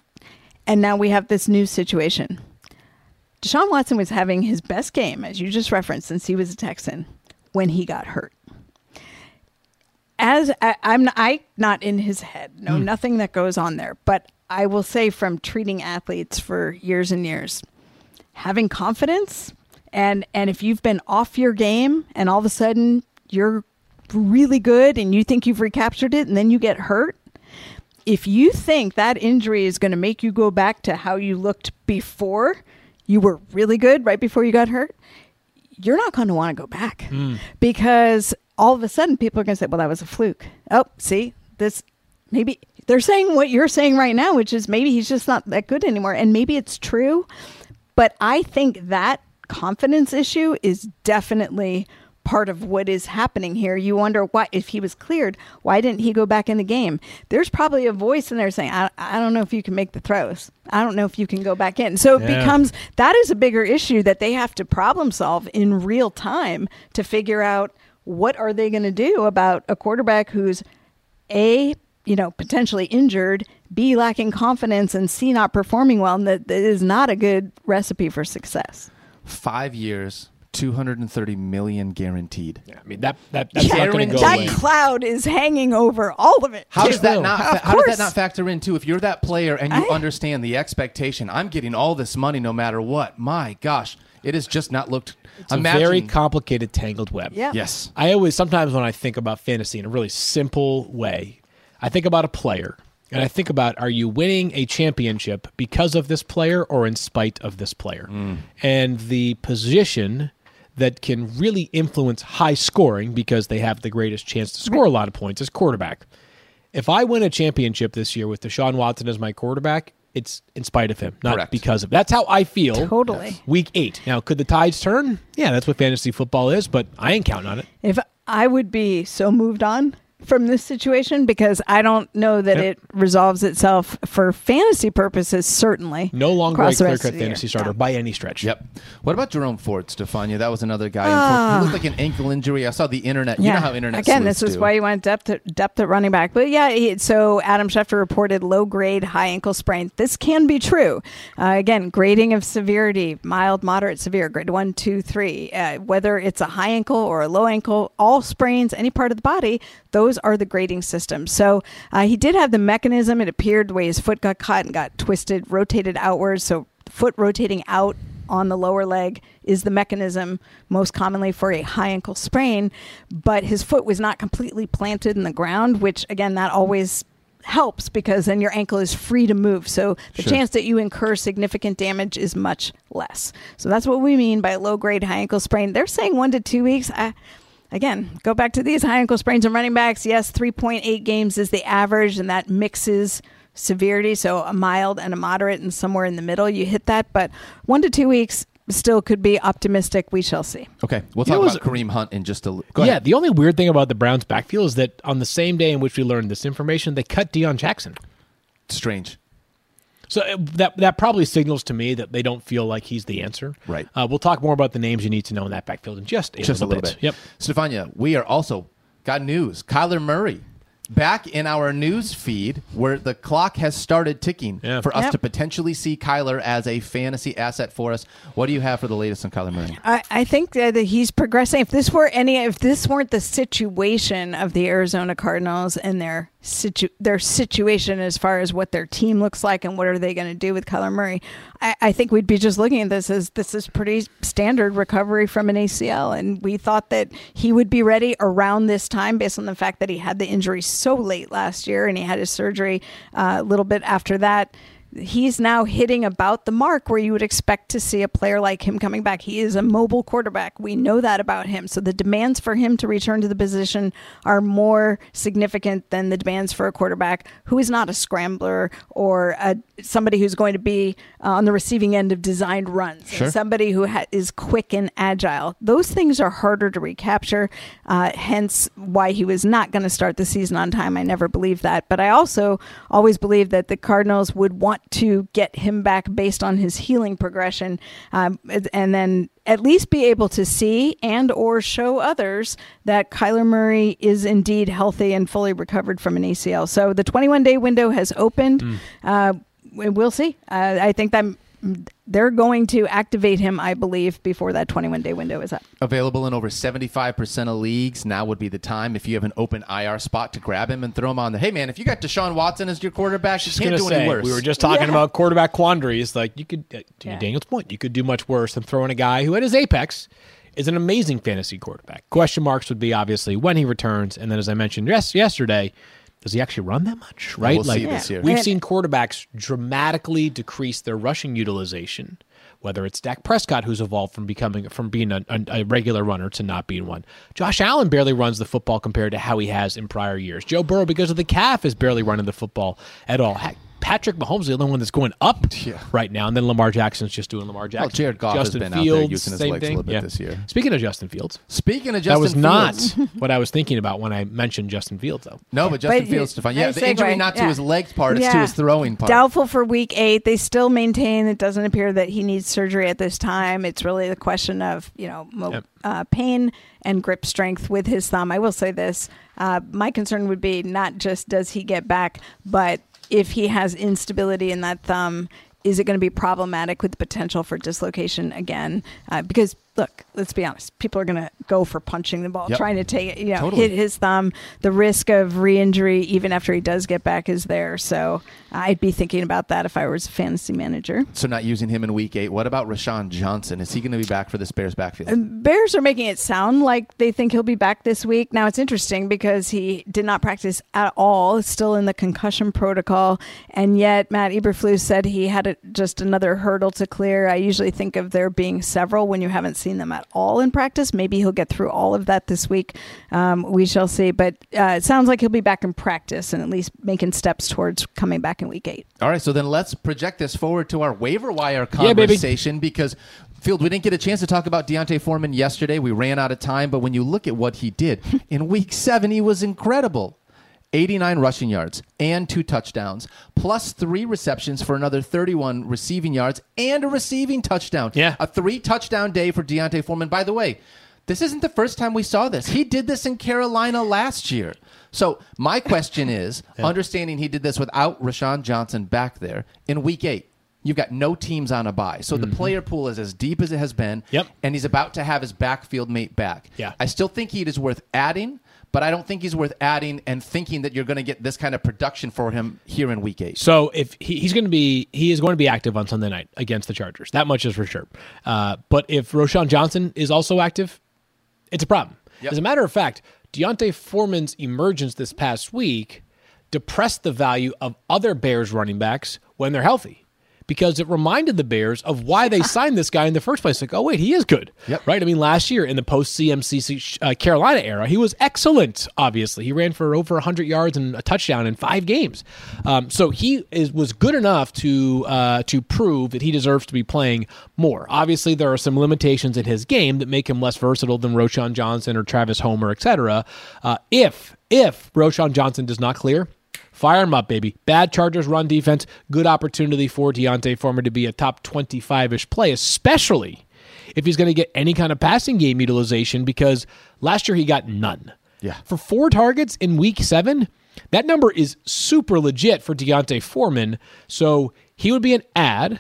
D: and now we have this new situation. Deshaun Watson was having his best game, as you just referenced, since he was a Texan when he got hurt as I, I'm not, I not in his head, know hmm. nothing that goes on there, but I will say from treating athletes for years and years, having confidence and and if you've been off your game and all of a sudden you're really good and you think you've recaptured it and then you get hurt if you think that injury is going to make you go back to how you looked before you were really good right before you got hurt you're not going to want to go back. Hmm. Because all of a sudden people are going to say well that was a fluke oh see this maybe they're saying what you're saying right now which is maybe he's just not that good anymore and maybe it's true but I think that confidence issue is definitely part of what is happening here. You wonder why, if he was cleared, why didn't he go back in the game? There's probably a voice in there saying, I, I don't know if you can make the throws. I don't know if you can go back in. So it
C: Yeah.
D: becomes that is a bigger issue that they have to problem solve in real time to figure out what are they going to do about a quarterback who's a you know potentially injured b lacking confidence and c not performing well and that, that is not a good recipe for success
B: Five years, 230 million guaranteed.
C: Yeah, I mean that that that's not going to go
D: that
C: away.
D: cloud is hanging over all of it
B: How does that not?
D: Of
B: Fa- how does that not factor in too? If you're that player and you
D: I-
B: understand the expectation, I'm getting all this money no matter what. My gosh, it has just not looked.
C: It's a very complicated, tangled web.
D: yeah
B: Yes.
C: I always sometimes when I think about fantasy in a really simple way, I think about a player and I think about are you winning a championship because of this player or in spite of this player? Mm. And the position that can really influence high scoring because they have the greatest chance to score a lot of points is quarterback. If I win a championship this year with Deshaun Watson as my quarterback, it's in spite of him, not
B: Correct.
C: because of. That's how I feel.
D: Totally.
C: Week eight. Now, could the tides turn? Yeah, that's what fantasy football is, but I ain't counting on it.
D: if i would be so moved on from this situation because i don't know that
C: Yep.
D: it resolves itself for fantasy purposes certainly
C: No longer a
D: across
C: clear cut
D: of year.
C: fantasy starter
D: Yeah.
C: by any stretch.
B: Yep. What about Jerome Ford, Stephania? That was another guy.
D: Ah.
B: he looked like an ankle injury. I saw the internet. You know how internet.
D: Again, this is
B: do.
D: why you want depth at, depth at running back. But yeah, he, so Adam Schefter reported low grade high ankle sprain. This can be true. Uh, again, grading of severity: mild, moderate, severe. Grade one, two, three. Uh, whether it's a high ankle or a low ankle, all sprains, any part of the body, those are the grading systems. So uh, he did have the mechanism. It appeared the way his foot got caught and got twisted, rotated outwards. So foot rotating out on the lower leg is the mechanism most commonly for a high ankle sprain, but his foot was not completely planted in the ground, which again, that always helps because then your ankle is free to move. So the
B: Sure.
D: chance that you incur significant damage is much less. So that's what we mean by low grade high ankle sprain. They're saying one to two weeks. I, again, go back to these high ankle sprains and running backs. Yes, 3.8 games is the average, and that mixes severity. So a mild and a moderate, and somewhere in the middle, you hit that. But one to two weeks still could be optimistic. We shall see.
B: Okay, we'll
C: You
B: talk
C: know,
B: about Kareem Hunt in just a. li- Go
C: yeah,
B: ahead.
C: the only weird thing about the Browns backfield is that on the same day in which we learned this information, they cut Deion Jackson.
B: Strange.
C: So uh, that that probably signals to me that they don't feel like he's the answer.
B: Right.
C: Uh, we'll talk more about the names you need to know in that backfield in just a
B: Just a
C: little,
B: little bit.
C: Yep.
B: Stephania, we are also got news. Kyler Murray back in our news feed where the clock has started ticking
C: Yeah.
B: for us
D: Yep.
B: to potentially see Kyler as a fantasy asset for us. What do you have for the latest on Kyler Murray?
D: I, I think that that he's progressing. If this were any, if this weren't the situation of the Arizona Cardinals and their situ, their situation as far as what their team looks like and what are they going to do with Kyler Murray, I, I think we'd be just looking at this as this is pretty standard recovery from an ACL, and we thought that he would be ready around this time based on the fact that he had the injury so late last year and he had his surgery uh, a little bit after that he's now hitting about the mark where you would expect to see a player like him coming back. He is a mobile quarterback. We know that about him. So the demands for him to return to the position are more significant than the demands for a quarterback who is not a scrambler or a, somebody who's going to be uh, on the receiving end of designed runs.
B: Sure.
D: Somebody who ha- is quick and agile. Those things are harder to recapture. Uh, hence, why he was not going to start the season on time. I never believed that. But I also always believed that the Cardinals would want to get him back based on his healing progression, um, and then at least be able to see and or show others that Kyler Murray is indeed healthy and fully recovered from an ACL. So the 21 day window has opened. Uh, we- we'll see. Uh, I think that they're going to activate him, I believe, before that 21 day window is up.
B: Available in over 75% of leagues. Now would be the time if you have an open IR spot to grab him and throw him on the. Hey, man, if you got Deshaun Watson as your quarterback, you can't do
C: say,
B: any worse.
C: we were just talking
D: Yeah.
C: about quarterback quandaries. Like you could, uh, to
D: Yeah.
C: Daniel's point, you could do much worse than throwing a guy who, at his apex, is an amazing fantasy quarterback. Question marks would be obviously when he returns, and then as I mentioned yes, yesterday, does he actually run that much? Right?
B: we'll see this
D: Yeah.
B: year.
C: We've seen quarterbacks dramatically decrease their rushing utilization. Whether it's Dak Prescott, who's evolved from becoming from being a, a, a regular runner to not being one. Josh Allen barely runs the football compared to how he has in prior years. Joe Burrow, because of the calf, is barely running the football at all. Heck, Patrick Mahomes is the only one that's going up
B: Yeah.
C: right now, and then Lamar Jackson's just doing Lamar Jackson.
B: Jared Goff has
C: Justin
B: been out there using his
C: same
B: legs a little bit
C: Yeah.
B: this year.
C: Speaking of Justin Fields,
B: Speaking of Justin Fields.
C: that was not what I was thinking about when I mentioned Justin Fields, though.
B: No, but Justin
D: But
B: Fields,
D: you-
B: Stefan. Yeah,
D: nice
B: the injury
D: segue.
B: not to
D: Yeah.
B: his legs part, it's to his throwing part.
D: Doubtful for week eight. They still maintain it doesn't appear that he needs surgery at this time. It's really the question of, you know, mo-
C: Yep.
D: uh, pain and grip strength with his thumb. I will say this. Uh, my concern would be not just does he get back, but if he has instability in that thumb, is it going to be problematic with the potential for dislocation again? Uh, because look, let's be honest, people are going to go for punching the ball,
B: Yep.
D: trying to take it, you know,
B: Totally.
D: hit his thumb. The risk of re-injury, even after he does get back, is there. So I'd be thinking about that if I was a fantasy manager.
B: So not using him in week eight. What about Roschon Johnson? Is he going to be back for this Bears backfield?
D: Uh, Bears are making it sound like they think he'll be back this week. Now it's interesting because he did not practice at all, still in the concussion protocol, and yet Matt Eberflus said he had a, just another hurdle to clear. I usually think of there being several when you haven't seen them at all in practice. Maybe he'll get through all of that this week. Um, we shall see. But uh, it sounds like he'll be back in practice and at least making steps towards coming back in week eight.
B: All right, so then let's project this forward to our waiver wire
C: Yeah,
B: conversation because Field, we didn't get a chance to talk about D'Onta Foreman yesterday. We ran out of time, but when you look at what he did in week seven, he was incredible. 89 rushing yards and two touchdowns, plus three receptions for another 31 receiving yards and a receiving touchdown.
C: Yeah.
B: A three touchdown day for D'Onta Foreman. By the way, this isn't the first time we saw this. He did this in Carolina last year. So my question is, understanding he did this without Roschon Johnson back there in week eight. You've got no teams on a bye. So the mm-hmm. player pool is as deep as it has been.
C: Yep.
B: And he's about to have his backfield mate back.
C: Yeah.
B: I still think he is worth adding, but I don't think he's worth adding and thinking that you're going to get this kind of production for him here in week eight.
C: So if he, he's going to be, he is going to be active on Sunday night against the Chargers. That much is for sure. Uh, but if Roschon Johnson is also active, it's a problem.
B: Yep.
C: As a matter of fact, D'Onta Foreman's emergence this past week depressed the value of other Bears running backs when they're healthy. Because it reminded the Bears of why they signed this guy in the first place. Like, oh wait, he is good,
B: Yep.
C: right? I mean, last year in the post CMC uh, Carolina era, he was excellent. Obviously, he ran for over 100 yards and a touchdown in five games. Um, so he is was good enough to uh, to prove that he deserves to be playing more. Obviously, there are some limitations in his game that make him less versatile than Roschon Johnson or Travis Homer, etc. Uh, if if Roschon Johnson does not clear, Fire him up, baby. Bad Chargers run defense. Good opportunity for D'Onta Foreman to be a top 25 ish play, especially if he's going to get any kind of passing game utilization because last year he got none.
B: Yeah.
C: For four targets in week seven, that number is super legit for D'Onta Foreman. So he would be an ad.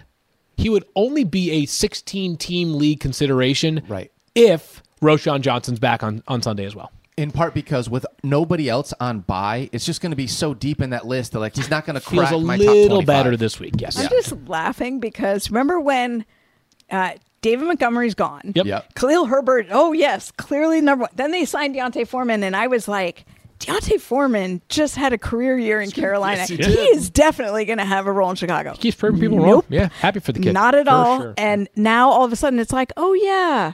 C: He would only be a 16 team league consideration
B: Right.
C: if Roschon Johnson's back on, on Sunday as well.
B: In part because with nobody else on bye, it's just going to be so deep in that list that like he's not going to
C: Feels
B: crack
C: a
B: my top
C: little
B: 25.
C: better this week, yes.
D: I'm just laughing because remember when uh, David Montgomery's gone?
C: Yep.
B: Yep.
D: Khalil Herbert, oh yes, clearly number one. Then they signed D'Onta Foreman, and I was like, D'Onta Foreman just had a career year in Carolina.
B: Yes, he
D: he is definitely going to have a role in Chicago.
C: He keeps proving people wrong. Yeah, happy for the kid.
D: Not at
C: For
D: all.
C: sure.
D: And now all of a sudden it's like, oh yeah,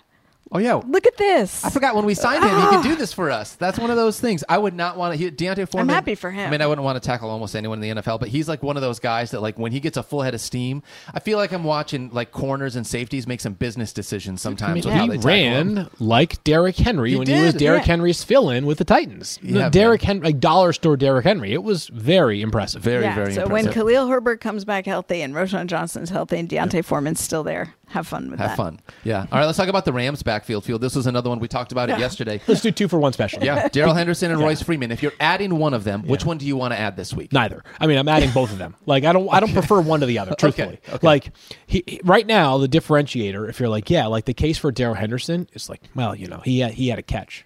B: Oh yeah,
D: look at this.
B: I forgot when we signed him, he could do ah. this for us. That's one of those things. I would not want to. He, D'Onta Foreman.
D: happy for him.
B: I mean, I wouldn't want to tackle almost anyone in the NFL, but he's like one of those guys that, like, when he gets a full head of steam, I feel like I'm watching like corners and safeties make some business decisions
C: I
B: sometimes.
C: mean,
B: with how
C: he
B: they tackle
C: ran
B: him.
C: like Derrick Henry
B: He
C: when he was Derrick
D: yeah.
C: Henry's fill-in with the Titans.
B: Yeah,
C: Derrick Henry, like dollar store Derrick Henry. It was very impressive.
B: Very,
D: yeah.
B: very
D: so
B: impressive.
D: when Khalil Herbert comes back healthy and Roschon Johnson's healthy and D'Onta Foreman's still there, have fun with that.
B: Have
D: that.
B: fun. Yeah. All right, let's talk about the Rams backfield field. This was another one we talked about it yesterday.
C: Let's do two for one special.
B: Yeah, Darrell Henderson and Royce Freeman. If you're adding one of them, which one do you want to add this week?
C: Neither. I mean, I'm adding both of them. Like, I don't, I don't prefer one to the other. Truthfully,
B: okay.
C: like he, he- right now, the differentiator, if you're like, yeah, like the case for Darrell Henderson is like, well, you know, he had, he had a catch,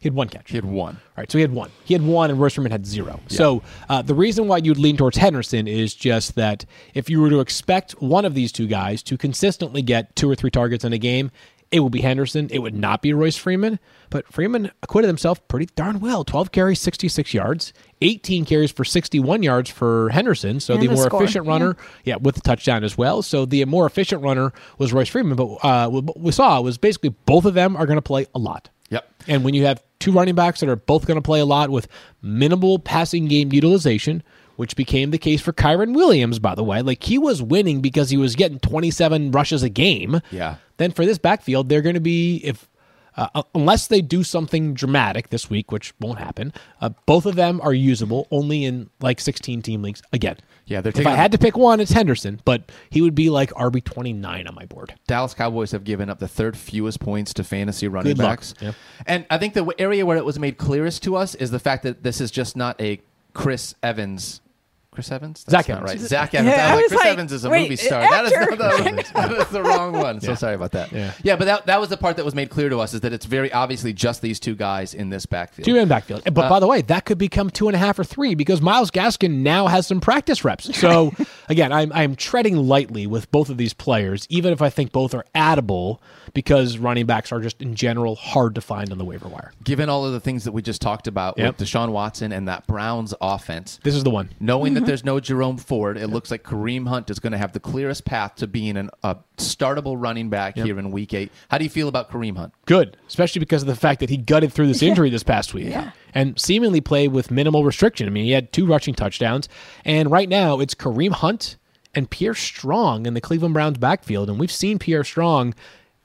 C: he had one catch.
B: He had one.
C: All right, so he had one. He had one, and Royce Freeman had zero. So uh, the reason why you'd lean towards Henderson is just that if you were to expect one of these two guys to consistently get two or three targets in a game, it would be Henderson. It would not be Royce Freeman. But Freeman acquitted himself pretty darn well. 12 carries, 66 yards, 18 carries for 61 yards for Henderson. So
D: And
C: the
D: a
C: more
D: score.
C: efficient runner, yeah. with the touchdown as well. So the more efficient runner was Royce Freeman. But uh, what we saw was basically both of them are going to play a lot.
B: Yep.
C: And when you have two running backs that are both going to play a lot with minimal passing game utilization, which became the case for Kyren Williams, by the way, like he was winning because he was getting 27 rushes a game.
B: Yeah.
C: Then for this backfield, they're going to be if. Uh, unless they do something dramatic this week, which won't happen, uh, both of them are usable only in like 16 team leagues. Again,
B: Yeah, they're
C: if I had to pick one, it's Henderson, but he would be like RB 29 on my board.
B: Dallas Cowboys have given up the third fewest points to fantasy running
C: Good
B: backs.
C: Yep.
B: And I think the area where it was made clearest to us is the fact that this is just not a Chris Evans. Chris Evans?
C: Zach
B: not
C: Evans.
B: right. Zach Evans.
D: Yeah,
B: I was like, Chris
D: like,
B: Evans is a
D: wait,
B: movie star. That is,
D: actor?
B: that, that is the wrong one. So sorry about that.
C: Yeah.
B: but that, that was the part that was made clear to us is that it's very obviously just these two guys in this backfield.
C: Two in backfield. But by uh, the way, that could become two and a half or three because Myles Gaskin now has some practice reps. So again, I'm I'm treading lightly with both of these players, even if I think both are addable because running backs are just in general hard to find on the waiver wire.
B: Given all of the things that we just talked about
C: Yep.
B: with Deshaun Watson and that Browns offense,
C: This is the one.
B: Knowing that there's no Jerome Ford, it looks like Kareem Hunt is going to have the clearest path to being an, a startable running back here in Week Eight. How do you feel about Kareem Hunt?
C: Good, especially because of the fact that he gutted through this injury this past week
D: Yeah.
C: and seemingly played with minimal restriction. I mean, he had two rushing touchdowns, and right now it's Kareem Hunt and Pierre Strong in the Cleveland Browns backfield, and we've seen Pierre Strong.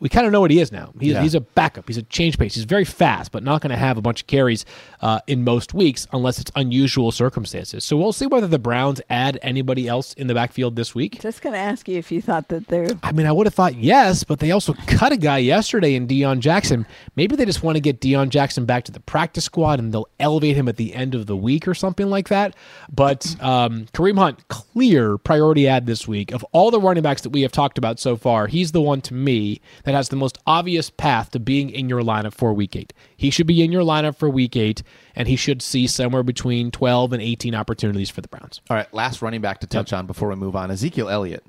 C: We kind of know what he is now. He's,
B: Yeah.
C: he's a backup. He's a change pace. He's very fast, but not going to have a bunch of carries uh, in most weeks unless it's unusual circumstances. So we'll see whether the Browns add anybody else in the backfield this week.
D: Just going to ask you if you thought that they're.
C: I mean, I would have thought yes, but they also cut a guy yesterday in Dion Jackson. Maybe they just want to get Dion Jackson back to the practice squad and they'll elevate him at the end of the week or something like that. But um, Kareem Hunt, clear priority ad this week. Of all the running backs that we have talked about so far, he's the one to me that has the most obvious path to being in your lineup for week eight. He should be in your lineup for week eight, and he should see somewhere between 12 and 18 opportunities for the Browns.
B: All right, last running back to touch on before we move on Ezekiel Elliott.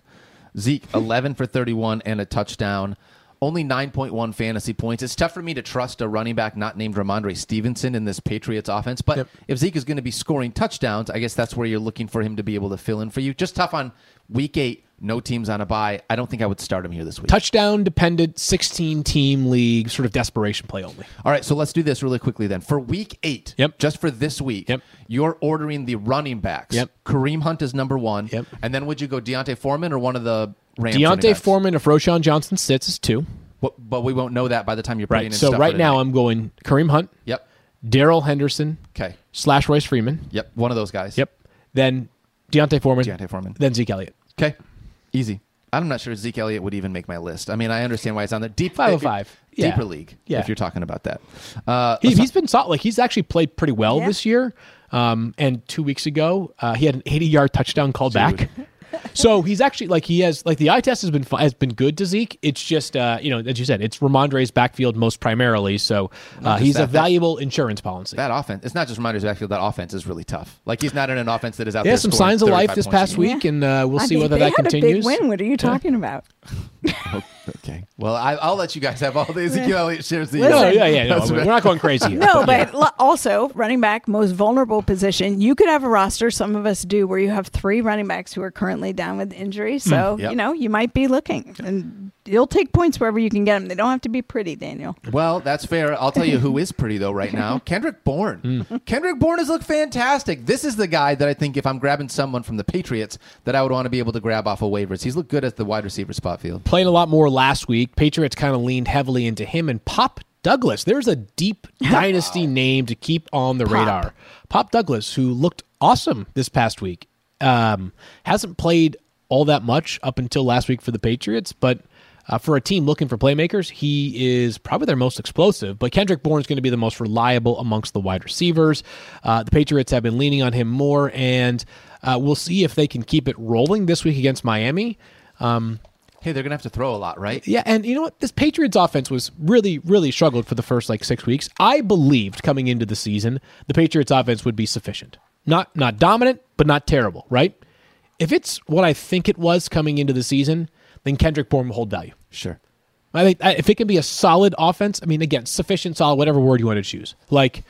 B: Zeke, 11 for 31 and a touchdown. Only 9.1 fantasy points. It's tough for me to trust a running back not named Rhamondre Stevenson in this Patriots offense. But
C: Yep.
B: if Zeke is going to be scoring touchdowns, I guess that's where you're looking for him to be able to fill in for you. Just tough on week eight, no teams on a bye. I don't think I would start him here this week.
C: Touchdown dependent 16 team league, sort of desperation play only.
B: All right, so let's do this really quickly then. For week eight,
C: Yep.
B: just for this week,
C: Yep.
B: you're ordering the running backs.
C: Yep.
B: Kareem Hunt is number one.
C: Yep.
B: And then would you go D'Onta Foreman or one of the Rams? D'Onta?
C: Foreman, if Roschon Johnson sits, is two.
B: But, but we won't know that by the time you're putting
C: Right.
B: in
C: So
B: stuff
C: right now. I'm going Kareem Hunt,
B: Yep.
C: Darrell Henderson,
B: Okay.
C: slash Royce Freeman.
B: Yep. One of those guys.
C: Yep. Then D'Onta Foreman.
B: D'Onta Foreman.
C: Then Zeke Elliott.
B: Okay. Easy. I'm not sure Zeke Elliott would even make my list. I mean, I understand why it's on there. Deep
C: 505. Yeah.
B: Deeper league.
C: Yeah.
B: If you're talking about that. Uh,
C: he, he's been solid. Like he's actually played pretty well
D: Yeah.
C: this year. Um, and two weeks ago, uh, he had an 80 yard touchdown called back. so he's actually like he has like the eye test has been has been good to Zeke. It's just uh, you know as you said, it's Rhamondre's backfield most primarily. So uh,
B: just
C: he's a
B: that, that-
C: valuable insurance policy.
B: that offense. It's not just Rhamondre's backfield. That offense is really tough. Like he's not in an offense that is out
C: He
B: there.
C: has some signs of life this past
B: game.
C: week, and uh, we'll
D: I
C: see
D: mean,
C: whether
D: they
C: that
D: had
C: continues.
D: a big win. What are you talking about?
B: Oh, okay. Well, I, I'll let you guys have all the Ezekiel Elliott shares. That you
D: Listen.
C: No, yeah, yeah. No, we're not going crazy here.
D: No, but l- also running back, most vulnerable position. You could have a roster. Some of us do, where you have three running backs who are currently down with injury. So mm.
B: Yep.
D: you know you might be looking, and you'll take points wherever you can get them. They don't have to be pretty, Daniel.
B: Well, that's fair. I'll tell you who is pretty though right now. Kendrick Bourne. Kendrick Bourne has looked fantastic. This is the guy that I think if I'm grabbing someone from the Patriots that I would want to be able to grab off of waivers. He's looked good at the wide receiver spot field.
C: playing a lot more last week. Patriots kind of leaned heavily into him and Pop Douglas. There's a deep dynasty name to keep on the radar. Pop Douglas, who looked awesome this past week, um, hasn't played all that much up until last week for the Patriots, but uh, for a team looking for playmakers, he is probably their most explosive. But Kendrick Bourne is going to be the most reliable amongst the wide receivers. Uh, the Patriots have been leaning on him more, and uh, we'll see if they can keep it rolling this week against Miami.
B: Hey, they're gonna have to throw a lot, right?
C: Yeah, and you know what? This Patriots offense was really, really struggled for the first like six weeks. I believed coming into the season the Patriots offense would be sufficient. Not not dominant, but not terrible, right? If it's what I think it was coming into the season, then Kendrick Bourne will hold value.
B: Sure.
C: I think if it can be a solid offense, I mean, again, sufficient, solid, whatever word you want to choose. Like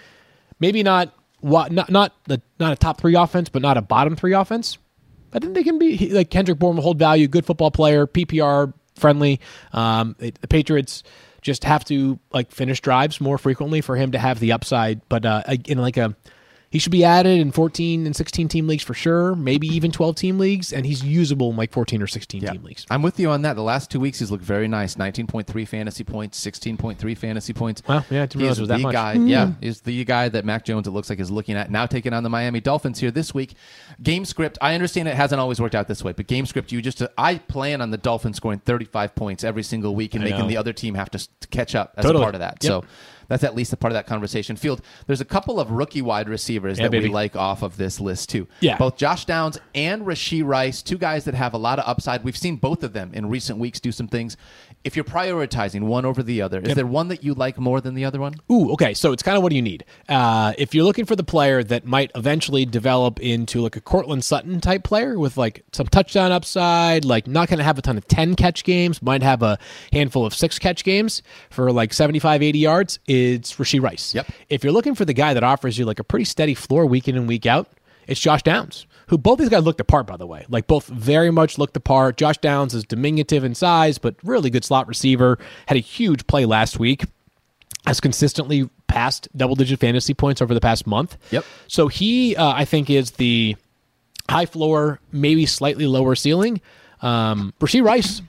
C: maybe not what not not the not a top three offense, but not a bottom three offense. I think they can be like Kendrick Bourne will hold value, good football player, PPR friendly. Um, it- the Patriots just have to like finish drives more frequently for him to have the upside. But uh, in like a he should be added in 14 and 16 team leagues for sure, maybe even 12 team leagues, and he's usable in like 14 or 16 team leagues.
B: I'm with you on that. The last two weeks he's looked very nice. 19.3 fantasy points, 16.3 fantasy points.
C: Wow, yeah, I didn't realize was that
B: the
C: much.
B: guy. Mm-hmm. Yeah, is the guy that Mac Jones it looks like is looking at now taking on the Miami Dolphins here this week. Game script. I understand it hasn't always worked out this way, but game script. You just I plan on the Dolphins scoring 35 points every single week and
C: I
B: making
C: know.
B: the other team have to, to catch up as
C: Totally.
B: a part of that.
C: Yep.
B: So. That's at least a part of that conversation. Field, there's a couple of rookie wide receivers
C: Yeah,
B: that
C: baby.
B: we like off of this list too.
C: Yeah.
B: Both Josh Downs and Rashee Rice, two guys that have a lot of upside. We've seen both of them in recent weeks do some things. If you're prioritizing one over the other, is there one that you like more than the other one?
C: Ooh, okay. So it's kind of what do you need? Uh, if you're looking for the player that might eventually develop into like a Courtland Sutton type player with like some touchdown upside, like not going to have a ton of 10 catch games, might have a handful of six catch games for like 75, 80 yards, it's Rashee Rice.
B: Yep.
C: If you're looking for the guy that offers you like a pretty steady floor week in and week out, it's Josh Downs, who both these guys looked apart, by the way. Like both very much looked apart. Josh Downs is diminutive in size, but really good slot receiver. Had a huge play last week has consistently passed double digit fantasy points over the past month.
B: Yep.
C: So he, uh, I think, is the high floor, maybe slightly lower ceiling. Um, Rashee Rice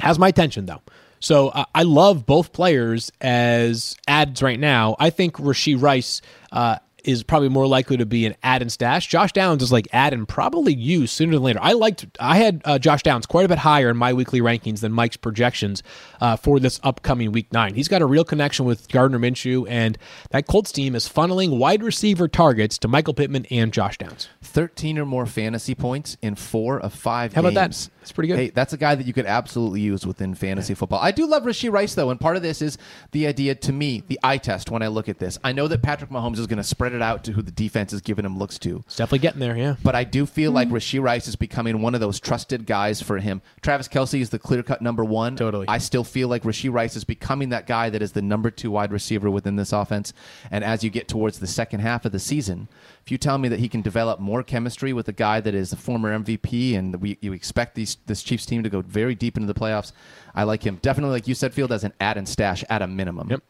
C: has my attention though. So uh, I love both players as ads right now. I think Rashee Rice uh, is probably more likely to be an add and stash. Josh Downs is like add and probably use sooner than later. I liked I had uh, Josh Downs quite a bit higher in my weekly rankings than Mike's projections uh, for this upcoming week nine. He's got a real connection with Gardner Minshew, and that Colts team is funneling wide receiver targets to Michael Pittman and Josh Downs.
B: 13 or more fantasy points in four of five
C: How about that? That's pretty good.
B: Hey, that's a guy that you could absolutely use within fantasy football. I do love Rashee Rice, though, and part of this is the idea to me, the eye test when I look at this. I know that Patrick Mahomes is going to spread it out to who the defense is giving him looks to.
C: It's definitely getting there, yeah.
B: But I do feel
C: Hmm.
B: like Rashee Rice is becoming one of those trusted guys for him. Travis Kelce is the clear cut number one.
C: Totally.
B: I still feel like Rashee Rice is becoming that guy that is the number two wide receiver within this offense. And as you get towards the second half of the season, if you tell me that he can develop more chemistry with a guy that is a former MVP and we, you expect these, this Chiefs team to go very deep into the playoffs, I like him. Definitely, like you said, Field as an add and stash at a minimum.
C: Yep.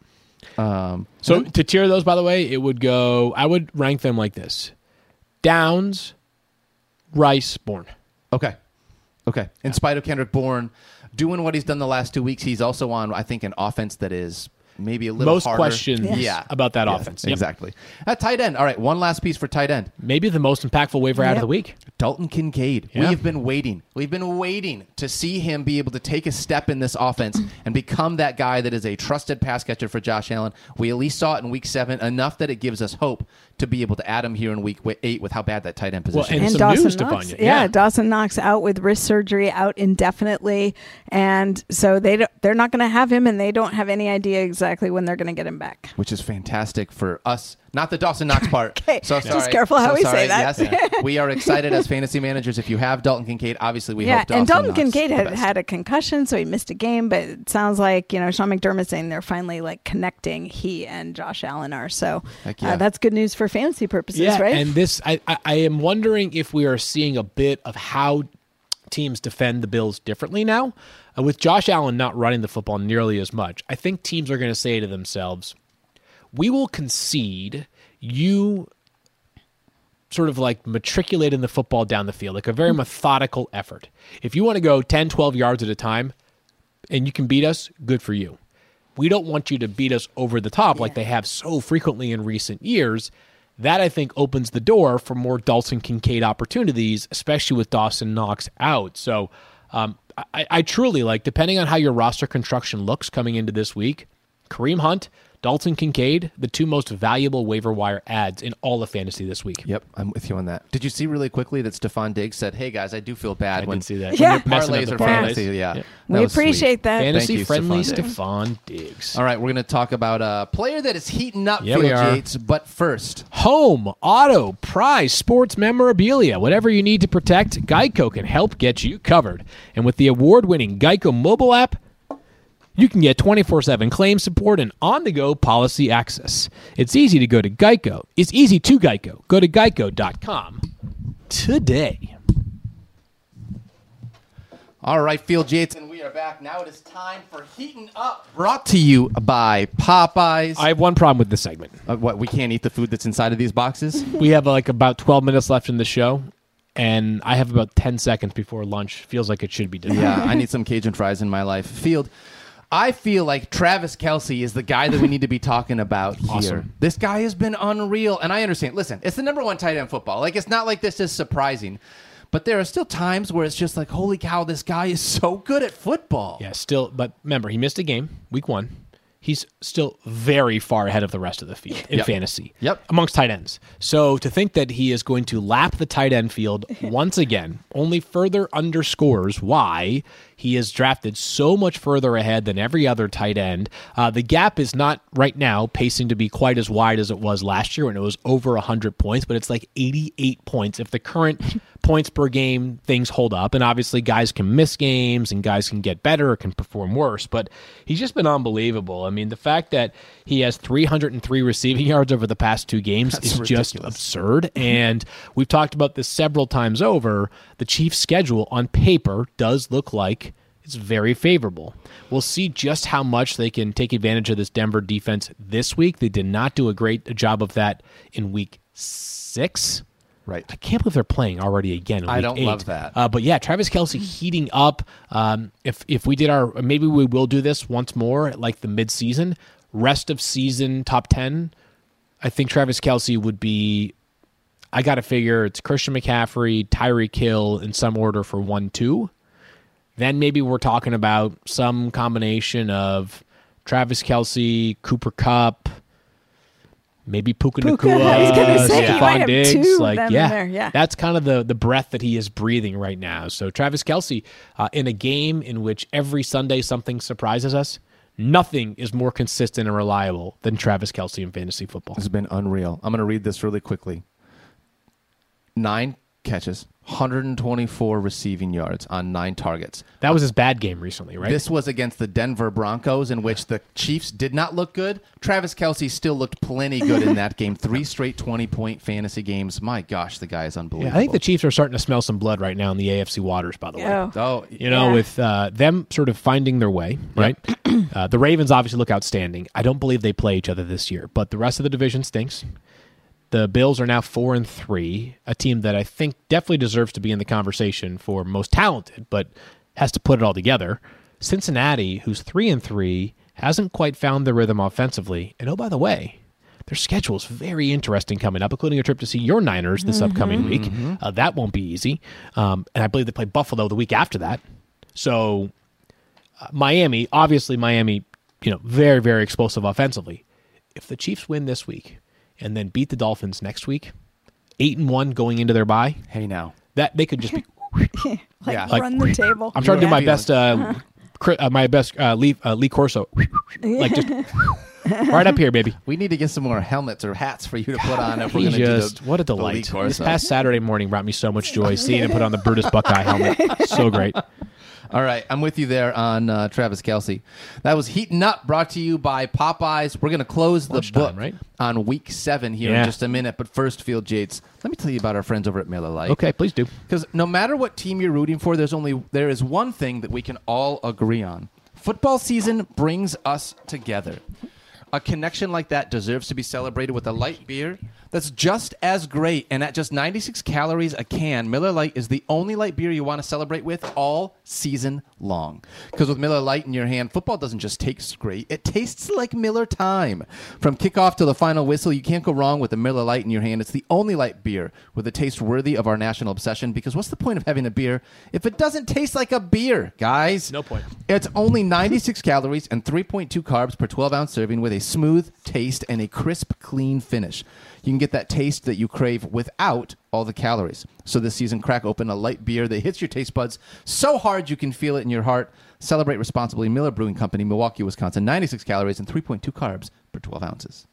B: Um,
C: So to tier those, by the way, it would go. I would rank them like this: Downs, Rice, Bourne.
B: Okay. Okay. In spite of Kendrick Bourne doing what he's done the last two weeks, he's also on, I think, an offense that is maybe a little
C: Most
B: harder.
C: questions
B: yeah.
C: about that
B: Yeah,
C: offense. Yep.
B: Exactly. At tight end. All right. One last piece for tight end.
C: Maybe the most impactful waiver out of the week.
B: Dalton Kincaid.
C: Yeah.
B: We have been waiting. We've been waiting to see him be able to take a step in this offense and become that guy that is a trusted pass catcher for Josh Allen. We at least saw it in week seven, enough that it gives us hope to be able to add him here in week eight with how bad that tight end
C: Well,
B: position
C: and
B: is.
C: some
D: Dawson
C: news,
D: Knox, yeah,
C: Yeah.
D: Dawson Knox out with wrist surgery, out indefinitely, and so they don't, they're not going to have him, and they don't have any idea exactly when they're going to get him back.
B: which is fantastic for us. Not the Dawson Knox part.
D: Okay,
B: So
D: just careful how
B: So
D: we
B: sorry.
D: say that.
B: Yes, we are excited as fantasy managers. If you have Dalton Kincaid, obviously we
D: yeah,
B: hope Dawson
D: and Dalton
B: Knox
D: Kincaid had had a concussion, so he missed a game. But it sounds like you know Sean McDermott saying they're finally like connecting. He and Josh Allen are so
B: Heck yeah.
D: uh, that's good news for fantasy purposes,
C: yeah,
D: right?
C: and this, I, I, I am wondering if we are seeing a bit of how teams defend the Bills differently now. Uh, with Josh Allen not running the football nearly as much, I think teams are going to say to themselves, "We will concede you." Sort of like matriculating the football down the field, like a very methodical effort. If you want to go 10, 12 yards at a time and you can beat us, good for you. We don't want you to beat us over the top like they have so frequently in recent years. That I think opens the door for more Dalton Kincaid opportunities, especially with Dawson Knox out. So Um, I, I truly like, depending on how your roster construction looks coming into this week, Kareem Hunt, Dalton Kincaid, the two most valuable waiver wire ads in all of fantasy this week.
B: Yep, I'm with you on that. Did you see really quickly that Stefon Diggs said, "Hey guys, I do feel bad
C: I
B: when
C: did see that.
D: Yeah.
B: your parlays are
C: parlays.
B: fantasy." Yeah,
C: Yeah.
B: That
D: we
B: was sweet.
D: appreciate that.
C: Fantasy
B: you,
C: friendly
B: Stefon Diggs.
C: Diggs.
B: All right, we're going to talk about a player that is heating up
C: Yeah,
B: Field
C: we are.
B: Yates, but first,
C: Home, auto, prize, sports memorabilia, whatever you need to protect, Geico can help get you covered. And with the award winning Geico mobile app, you can get 24 7 claim support and on the go policy access. It's easy to go to Geico. It's easy to Geico. Go to geico.com today.
B: All right, Field Yates, and we are back. Now it is time for Heating Up, brought to you by Popeyes.
C: I have one problem with this segment.
B: Uh, what, we can't eat the food that's inside of these boxes?
C: We have like about 12 minutes left in the show, and I have about 10 seconds before lunch. Feels like it should be done.
B: yeah, I need some Cajun fries in my life. Field, I feel like Travis Kelce is the guy that we need to be talking about here.
C: Awesome.
B: This guy has been unreal, and I understand. Listen, it's the number one tight end football. Like, it's not like this is surprising. But there are still times where it's just like, holy cow, this guy is so good at football.
C: Yeah, still, but remember, he missed a game, week one. He's still very far ahead of the rest of the field in
B: Yep.
C: fantasy.
B: Yep.
C: Amongst tight ends. So to think that he is going to lap the tight end field once again only further underscores why he is drafted so much further ahead than every other tight end. Uh, the gap is not right now pacing to be quite as wide as it was last year when it was over 100 points, but it's like 88 points. If the current points per game things hold up, and obviously guys can miss games and guys can get better or can perform worse, but he's just been unbelievable. I mean, the fact that he has 303 receiving yards over the past two games is just absurd. And we've talked about this several times over. The Chiefs' schedule on paper does look like it's very favorable. We'll see just how much they can take advantage of this Denver defense this week. They did not do a great job of that in week six.
B: Right.
C: I can't believe they're playing already again. In
B: I don't
C: eight.
B: love that.
C: Uh, but yeah, Travis Kelce heating up. Um, if if we did our maybe we will do this once more at like the midseason rest of season top ten. I think Travis Kelce would be. I got to figure it's Christian McCaffrey, Tyreek Hill in some order for one two. Then maybe we're talking about some combination of Travis Kelce, Cooper Kupp, maybe Puka,
D: Puka,
C: Nacua,
D: I was gonna say, you Stefon
C: Diggs. like, yeah,
D: yeah.
C: that's kind of the the breath that he is breathing right now. So Travis Kelce, uh, in a game in which every Sunday something surprises us, nothing is more consistent and reliable than Travis Kelce in fantasy football.
B: This has been unreal. I'm going to read this really quickly. Nine catches, 124 receiving yards on nine targets.
C: That was his bad game recently, right?
B: This was against the Denver Broncos, in which the Chiefs did not look good. Travis Kelce still looked plenty good in that game. Three straight 20 point fantasy games. My gosh, the guy is
C: yeah,
B: unbelievable.
C: I think the Chiefs are starting to smell some blood right now in the AFC waters. By the way,
D: Oh.
B: Oh,
C: you know,
D: Yeah.
C: with uh, them sort of finding their way, right? uh, the Ravens obviously look outstanding. I don't believe they play each other this year, but the rest of the division stinks. The Bills are now four and three, a team that I think definitely deserves to be in the conversation for most talented, but has to put it all together. Cincinnati, who's three and three, hasn't quite found the rhythm offensively. And oh, by the way, their schedule is very interesting coming up, including a trip to see your Niners this upcoming week. Uh, that won't be easy. Um, and I believe they play Buffalo the week after that. So uh, Miami, obviously Miami, you know, very very explosive offensively. If the Chiefs win this week and then beat the Dolphins next week, eight and one going into their bye,
B: hey now.
C: that they could just be.
D: like,
B: Yeah.
D: run the table.
C: I'm trying to do my best. Uh, cri- uh, my best uh, Lee uh, Lee Corso, like just right up here, baby.
B: We need to get some more helmets or hats for you to put on if we're going to do
C: just
B: the,
C: what a delight! This past Saturday morning brought me so much joy seeing him put on the Brutus Buckeye helmet. So great.
B: All right, I'm with you there on uh, Travis Kelce. That was Heating Up, brought to you by Popeyes. We're going to close the
C: Lunchtime,
B: book
C: right?
B: on week seven here
C: Yeah.
B: in just a minute. But first, Field Yates, let me tell you about our friends over at Miller Lite.
C: Okay, please do.
B: Because no matter what team you're rooting for, there's only there is one thing that we can all agree on: football season brings us together. A connection like that deserves to be celebrated with a light beer that's just as great. And at just 96 calories a can, Miller Lite is the only light beer you want to celebrate with all season long. Because with Miller Lite in your hand, football doesn't just taste great, it tastes like Miller time. From kickoff to the final whistle, you can't go wrong with the Miller Lite in your hand. It's the only light beer with a taste worthy of our national obsession. Because what's the point of having a beer if it doesn't taste like a beer, guys?
C: No point.
B: It's only 96 calories and 3.2 carbs per 12 ounce serving with a smooth taste and a crisp, clean finish. You can get that taste that you crave without all the calories. So this season, crack open a light beer that hits your taste buds so hard you can feel it in your heart. Celebrate responsibly. Miller Brewing Company, Milwaukee, Wisconsin. 96 calories and 3.2 carbs per 12 ounces.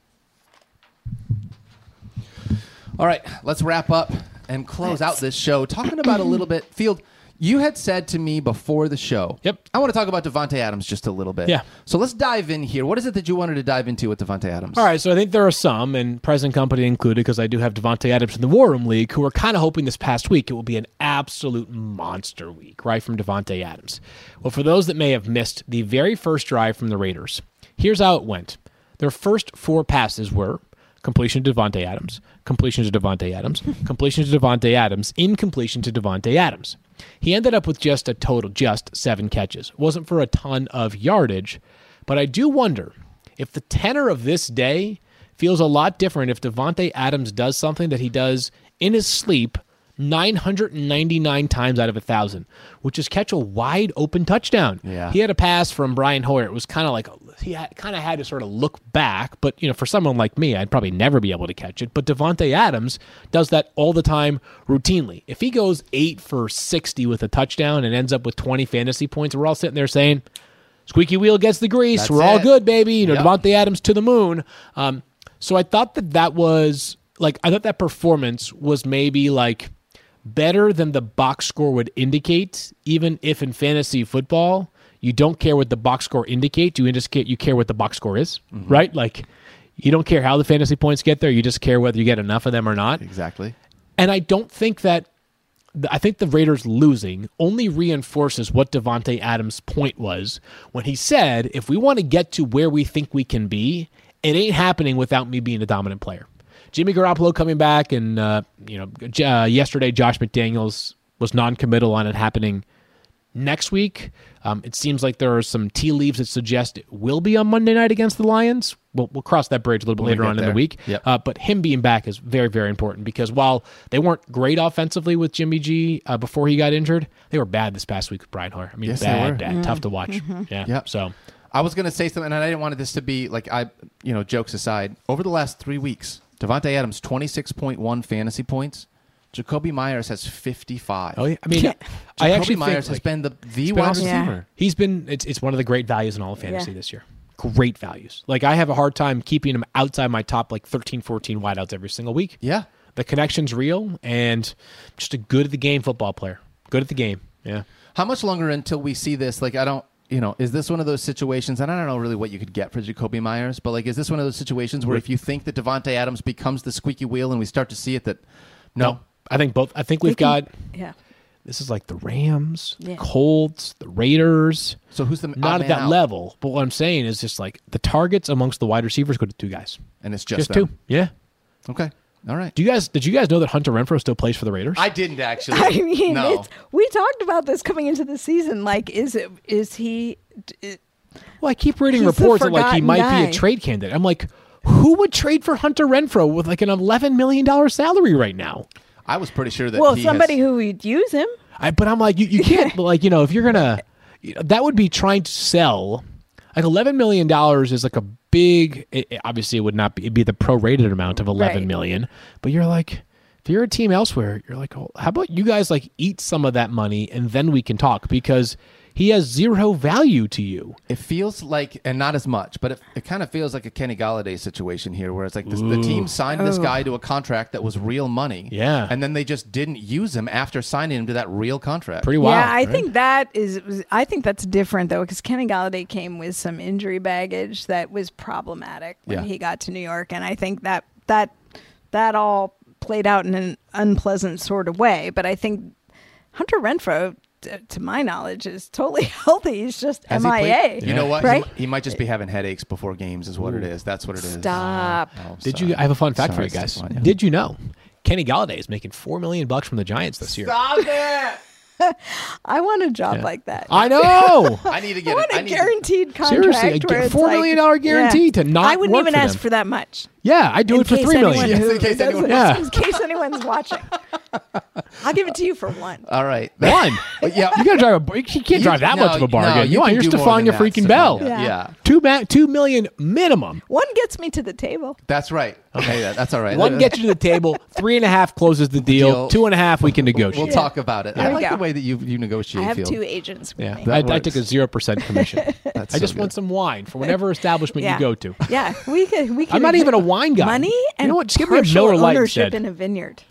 B: All right, let's wrap up and close out this show talking about a little bit. Field, you had said to me before the show.
C: Yep.
B: I want to talk about Davante Adams just a little bit.
C: Yeah.
B: So let's dive in here. What is it that you wanted to dive into with Davante Adams?
C: All right, so I think there are some, and present company included, because I do have Davante Adams in the War Room League, who are kind of hoping this past week it will be an absolute monster week, right, from Davante Adams. Well, for those that may have missed the very first drive from the Raiders, here's how it went. Their first four passes were completion to Davante Adams, completion to Davante Adams, completion to Davante Adams, incompletion to Davante Adams. He ended up with just a total, just seven catches. Wasn't for a ton of yardage, but I do wonder if the tenor of this day feels a lot different if Davante Adams does something that he does in his sleep 999 times out of a thousand, which is catch a wide open touchdown.
B: Yeah.
C: He had a pass from Brian Hoyer. It was kind of like he kind of had to sort of look back, but you know, for someone like me, I'd probably never be able to catch it. But Davante Adams does that all the time, routinely. If he goes eight for 60 with a touchdown and ends up with 20 fantasy points, we're all sitting there saying, "Squeaky wheel gets the grease.
B: That's
C: we're all good, baby." You know,
B: Yep.
C: Davante Adams to the moon. Um, so I thought that that was like I thought that performance was maybe like better than the box score would indicate, even if in fantasy football you don't care what the box score indicates, you indicate you care what the box score is,
B: Mm-hmm.
C: right? Like you don't care how the fantasy points get there, you just care whether you get enough of them or not.
B: Exactly.
C: And I don't think that. I think the Raiders losing only reinforces what Davante Adams' point was when he said, "If we want to get to where we think we can be, it ain't happening without me being a dominant player." Jimmy Garoppolo coming back, and uh, you know, j- uh, yesterday Josh McDaniels was non-committal on it happening next week. Um, it seems like there are some tea leaves that suggest it will be on Monday night against the Lions. We'll, we'll cross that bridge a little bit
B: When we
C: later
B: get
C: on in the week.
B: Yep.
C: Uh, but him being back is very, very important because while they weren't great offensively with Jimmy G uh, before he got injured, they were bad this past week with Brian Hoyer. I mean,
B: Yes, they
C: bad,
B: were.
C: bad, tough to watch. Yeah.
B: Yep.
C: So
B: I was going to say something, and I didn't want this to be like I, you know, jokes aside. Over the last three weeks, Davante Adams twenty six point one fantasy points. Jakobi Meyers has fifty five.
C: oh yeah, I mean,
D: Yeah.
C: I
B: Jacoby
C: actually
B: Myers
C: think,
B: has
C: like,
B: been the the
C: been
B: wide
C: awesome.
D: Yeah.
B: receiver.
C: He's been it's it's one of the great values in all of fantasy
D: Yeah.
C: this year. Great values. Like I have a hard time keeping him outside my top like 13 14 wideouts every single week.
B: Yeah.
C: The connection's real and just a good at the game football player. Good at the game. Yeah.
B: How much longer until we see this? Like, I don't, you know, is this one of those situations? And I don't know really what you could get for Jakobi Meyers, but like, is this one of those situations where if you think that Davante Adams becomes the squeaky wheel, and we start to see it, that no,
C: I think both I think we've
D: can-
C: got
D: Yeah.
C: this is like the Rams, the
D: Yeah.
C: Colts, the Raiders.
B: so who's the
C: Not
B: odd
C: at that
B: out?
C: level, but what I'm saying is just like the targets amongst the wide receivers go to two guys.
B: and it's just,
C: Just,
B: them.
C: two. Yeah.
B: Okay, all right.
C: Do you guys did you guys know that Hunter Renfrow still plays for the Raiders?
B: I didn't actually.
D: I mean,
B: no.
D: it's, we talked about this coming into the season. Like, is it is he? d- uh,
C: Well, I keep reading reports that like he
D: forgotten
C: might be a trade candidate. I'm like, who would trade for Hunter Renfrow with like an 11 million dollar salary right now?
B: I was pretty sure that.
D: Well,
B: he
D: somebody
B: has,
D: who would use him.
C: I, but I'm like, you, you can't, like, you know, if you're gonna, you know, that would be trying to sell. Like 11 million dollars is like a big. It, it- obviously, it would not be. It'd be the prorated amount of eleven
D: Right.
C: million. But you're like, if you're a team elsewhere, you're like, oh, how about you guys like eat some of that money and then we can talk because he has zero value to you.
B: It feels like, and not as much, but it, it kind of feels like a Kenny Golladay situation here, where it's like this, the team signed this guy to a contract that was real money,
C: Yeah.
B: and then they just didn't use him after signing him to that real contract.
C: Pretty wild.
D: yeah, I
C: right?
D: think that is. I think that's different though, because Kenny Golladay came with some injury baggage that was problematic when
B: Yeah.
D: he got to New York, and I think that that that all played out in an unpleasant sort of way. But I think Hunter Renfrow t- to my knowledge, is totally healthy. He's just
B: Has
D: MIA.
B: played- You know what? He
D: Right?
B: mi- He, might just be having headaches before games, is what it is. That's what it is.
D: Stop.
B: Oh,
C: Did
B: sorry.
C: you? I have a fun fact
B: Sorry,
C: for you guys.
B: Stefan, yeah.
C: Did you know Kenny Golladay is making four million bucks from the Giants this year?
B: Stop it!
D: I want a job like that.
C: I know.
B: I need to get.
D: I
B: get
D: want
B: it.
D: a
B: I need to-
D: guaranteed contract.
C: Seriously, a
D: where
C: gu-
D: it's
C: $4
D: like-
C: million guarantee
D: Yeah.
C: to not
D: I wouldn't
C: work
D: even
C: for
D: ask
C: them.
D: for that much.
C: yeah, I do
D: in
C: it for three million.
D: anyone who
B: in case anyone-
C: Yeah.
D: in case anyone's watching. I'll give it to you for one.
B: All right.
C: One.
B: yeah.
C: You gotta drive a. bar- You can't drive that
B: no,
C: much of a bargain.
B: no,
C: you,
B: you
C: want
B: can
C: your
B: do more than Stephania
C: freaking Bell.
D: Yeah.
B: Yeah.
C: Two ma- two million minimum.
D: One gets me to the table.
B: That's right. Okay, that- that's all right.
C: One gets you to the table. Three and a half closes the deal.
B: Deal.
C: Two and a half we can negotiate.
B: We'll talk about it. I like
D: go.
B: the way that you you negotiate.
D: I have
B: Field.
D: two agents with
C: yeah,
D: me.
C: I, I
B: works.
C: take a zero percent commission.
B: That's
C: I just
B: good.
C: want some wine for whatever establishment
D: yeah.
C: you go to.
D: Yeah, we could. We could.
C: I'm not even a wine guy.
D: Money
C: You
D: and
C: know what? Just give me a Miller Lite
D: ownership in a vineyard.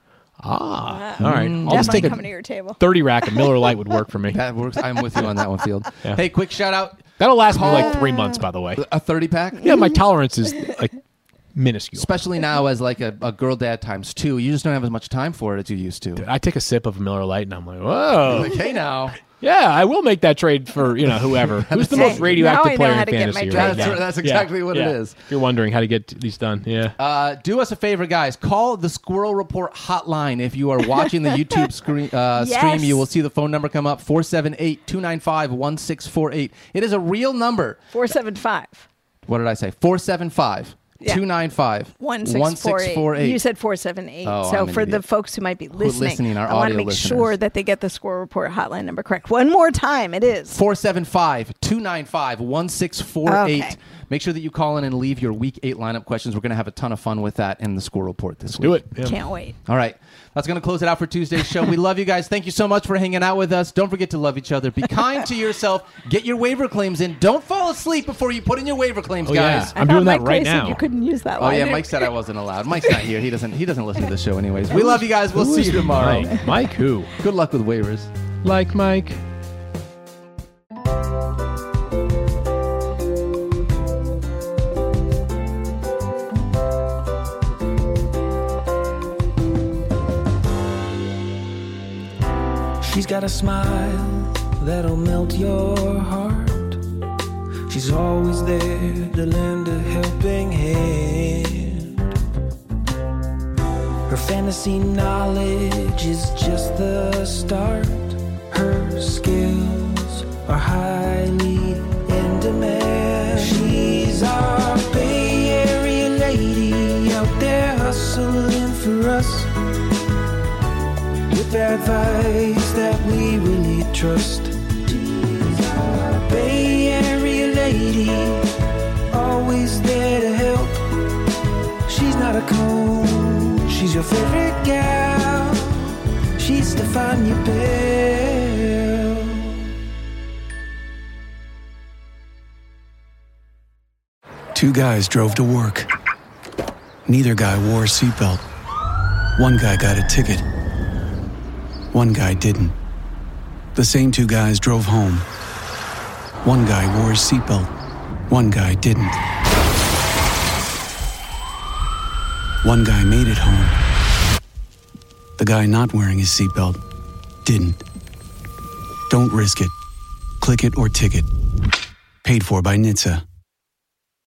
C: Ah, all right. I'll just
D: Definitely
C: take
D: coming to
C: a
D: your table.
C: thirty rack of Miller Lite would work for me.
B: That works. I'm with you on that one, Field.
C: Yeah.
B: Hey, quick shout out.
C: That'll last me like three months, by the way.
B: A 30 pack.
C: Yeah, my tolerance is like minuscule.
B: Especially now as like a, a girl dad times two, you just don't have as much time for it as you used to.
C: I take a sip of a Miller Lite and I'm like, whoa.
B: Like, hey now.
C: Yeah, I will make that trade for you know whoever. Who's the most radioactive
D: now I know
C: player
D: how
C: in
D: to get
C: fantasy
D: my
C: right
D: trade
C: now?
B: That's- that's exactly what it
C: yeah.
B: is.
C: If you're wondering how to get these done, yeah.
B: Uh, do us a favor, guys. Call the Squirrel Report hotline. If you are watching the YouTube screen, uh,
D: Yes.
B: stream, you will see the phone number come up 478 295 1648. It is a real number.
D: Four seven five.
B: What did I say? 475
D: Yeah.
B: 295
D: One six four eight. You said four seven eight.
B: Oh,
D: so
B: I'm an
D: for the folks who might be listening,
B: listening, our
D: I want to make
B: listeners.
D: sure that they get the Squirrel Report hotline number correct. One more time, it is
B: 475 295 1648. Make sure that you call in and leave your week eight lineup questions. We're going to have a ton of fun with that in the Squirrel Report this week.
C: Do it. Yeah.
D: Can't wait.
B: All right. That's going to close it out for Tuesday's show. We love you guys. Thank you so much for hanging out with us. Don't forget to love each other. Be kind to yourself. Get your waiver claims in. Don't fall asleep before you put in your waiver claims,
C: Oh,
B: guys.
D: I
C: I'm
D: thought
C: doing that right
D: Clay said
C: now.
D: You couldn't use that.
B: Oh
D: line.
B: yeah, Mike said I wasn't allowed. Mike's not here. He doesn't. He doesn't listen to the show anyways. We love you guys. We'll see you tomorrow.
C: Mike? Mike who?
B: Good luck with waivers.
C: Like Mike.
E: She's got a smile that'll melt your heart. She's always there to lend a helping hand. Her fantasy knowledge is just the start. Her skills are highly in demand. She's our Bay Area lady out there hustling for us with advice that we really trust. She's our Bay Area lady, always there to help. She's not a clone, she's your favorite gal. She's Stephania Bell.
F: Two guys drove to work. Neither guy wore a seatbelt. One guy got a ticket. One guy didn't. The same two guys drove home. One guy wore his seatbelt. One guy didn't. One guy made it home. The guy not wearing his seatbelt didn't. Don't risk it. Click it or ticket. Paid for by NHTSA.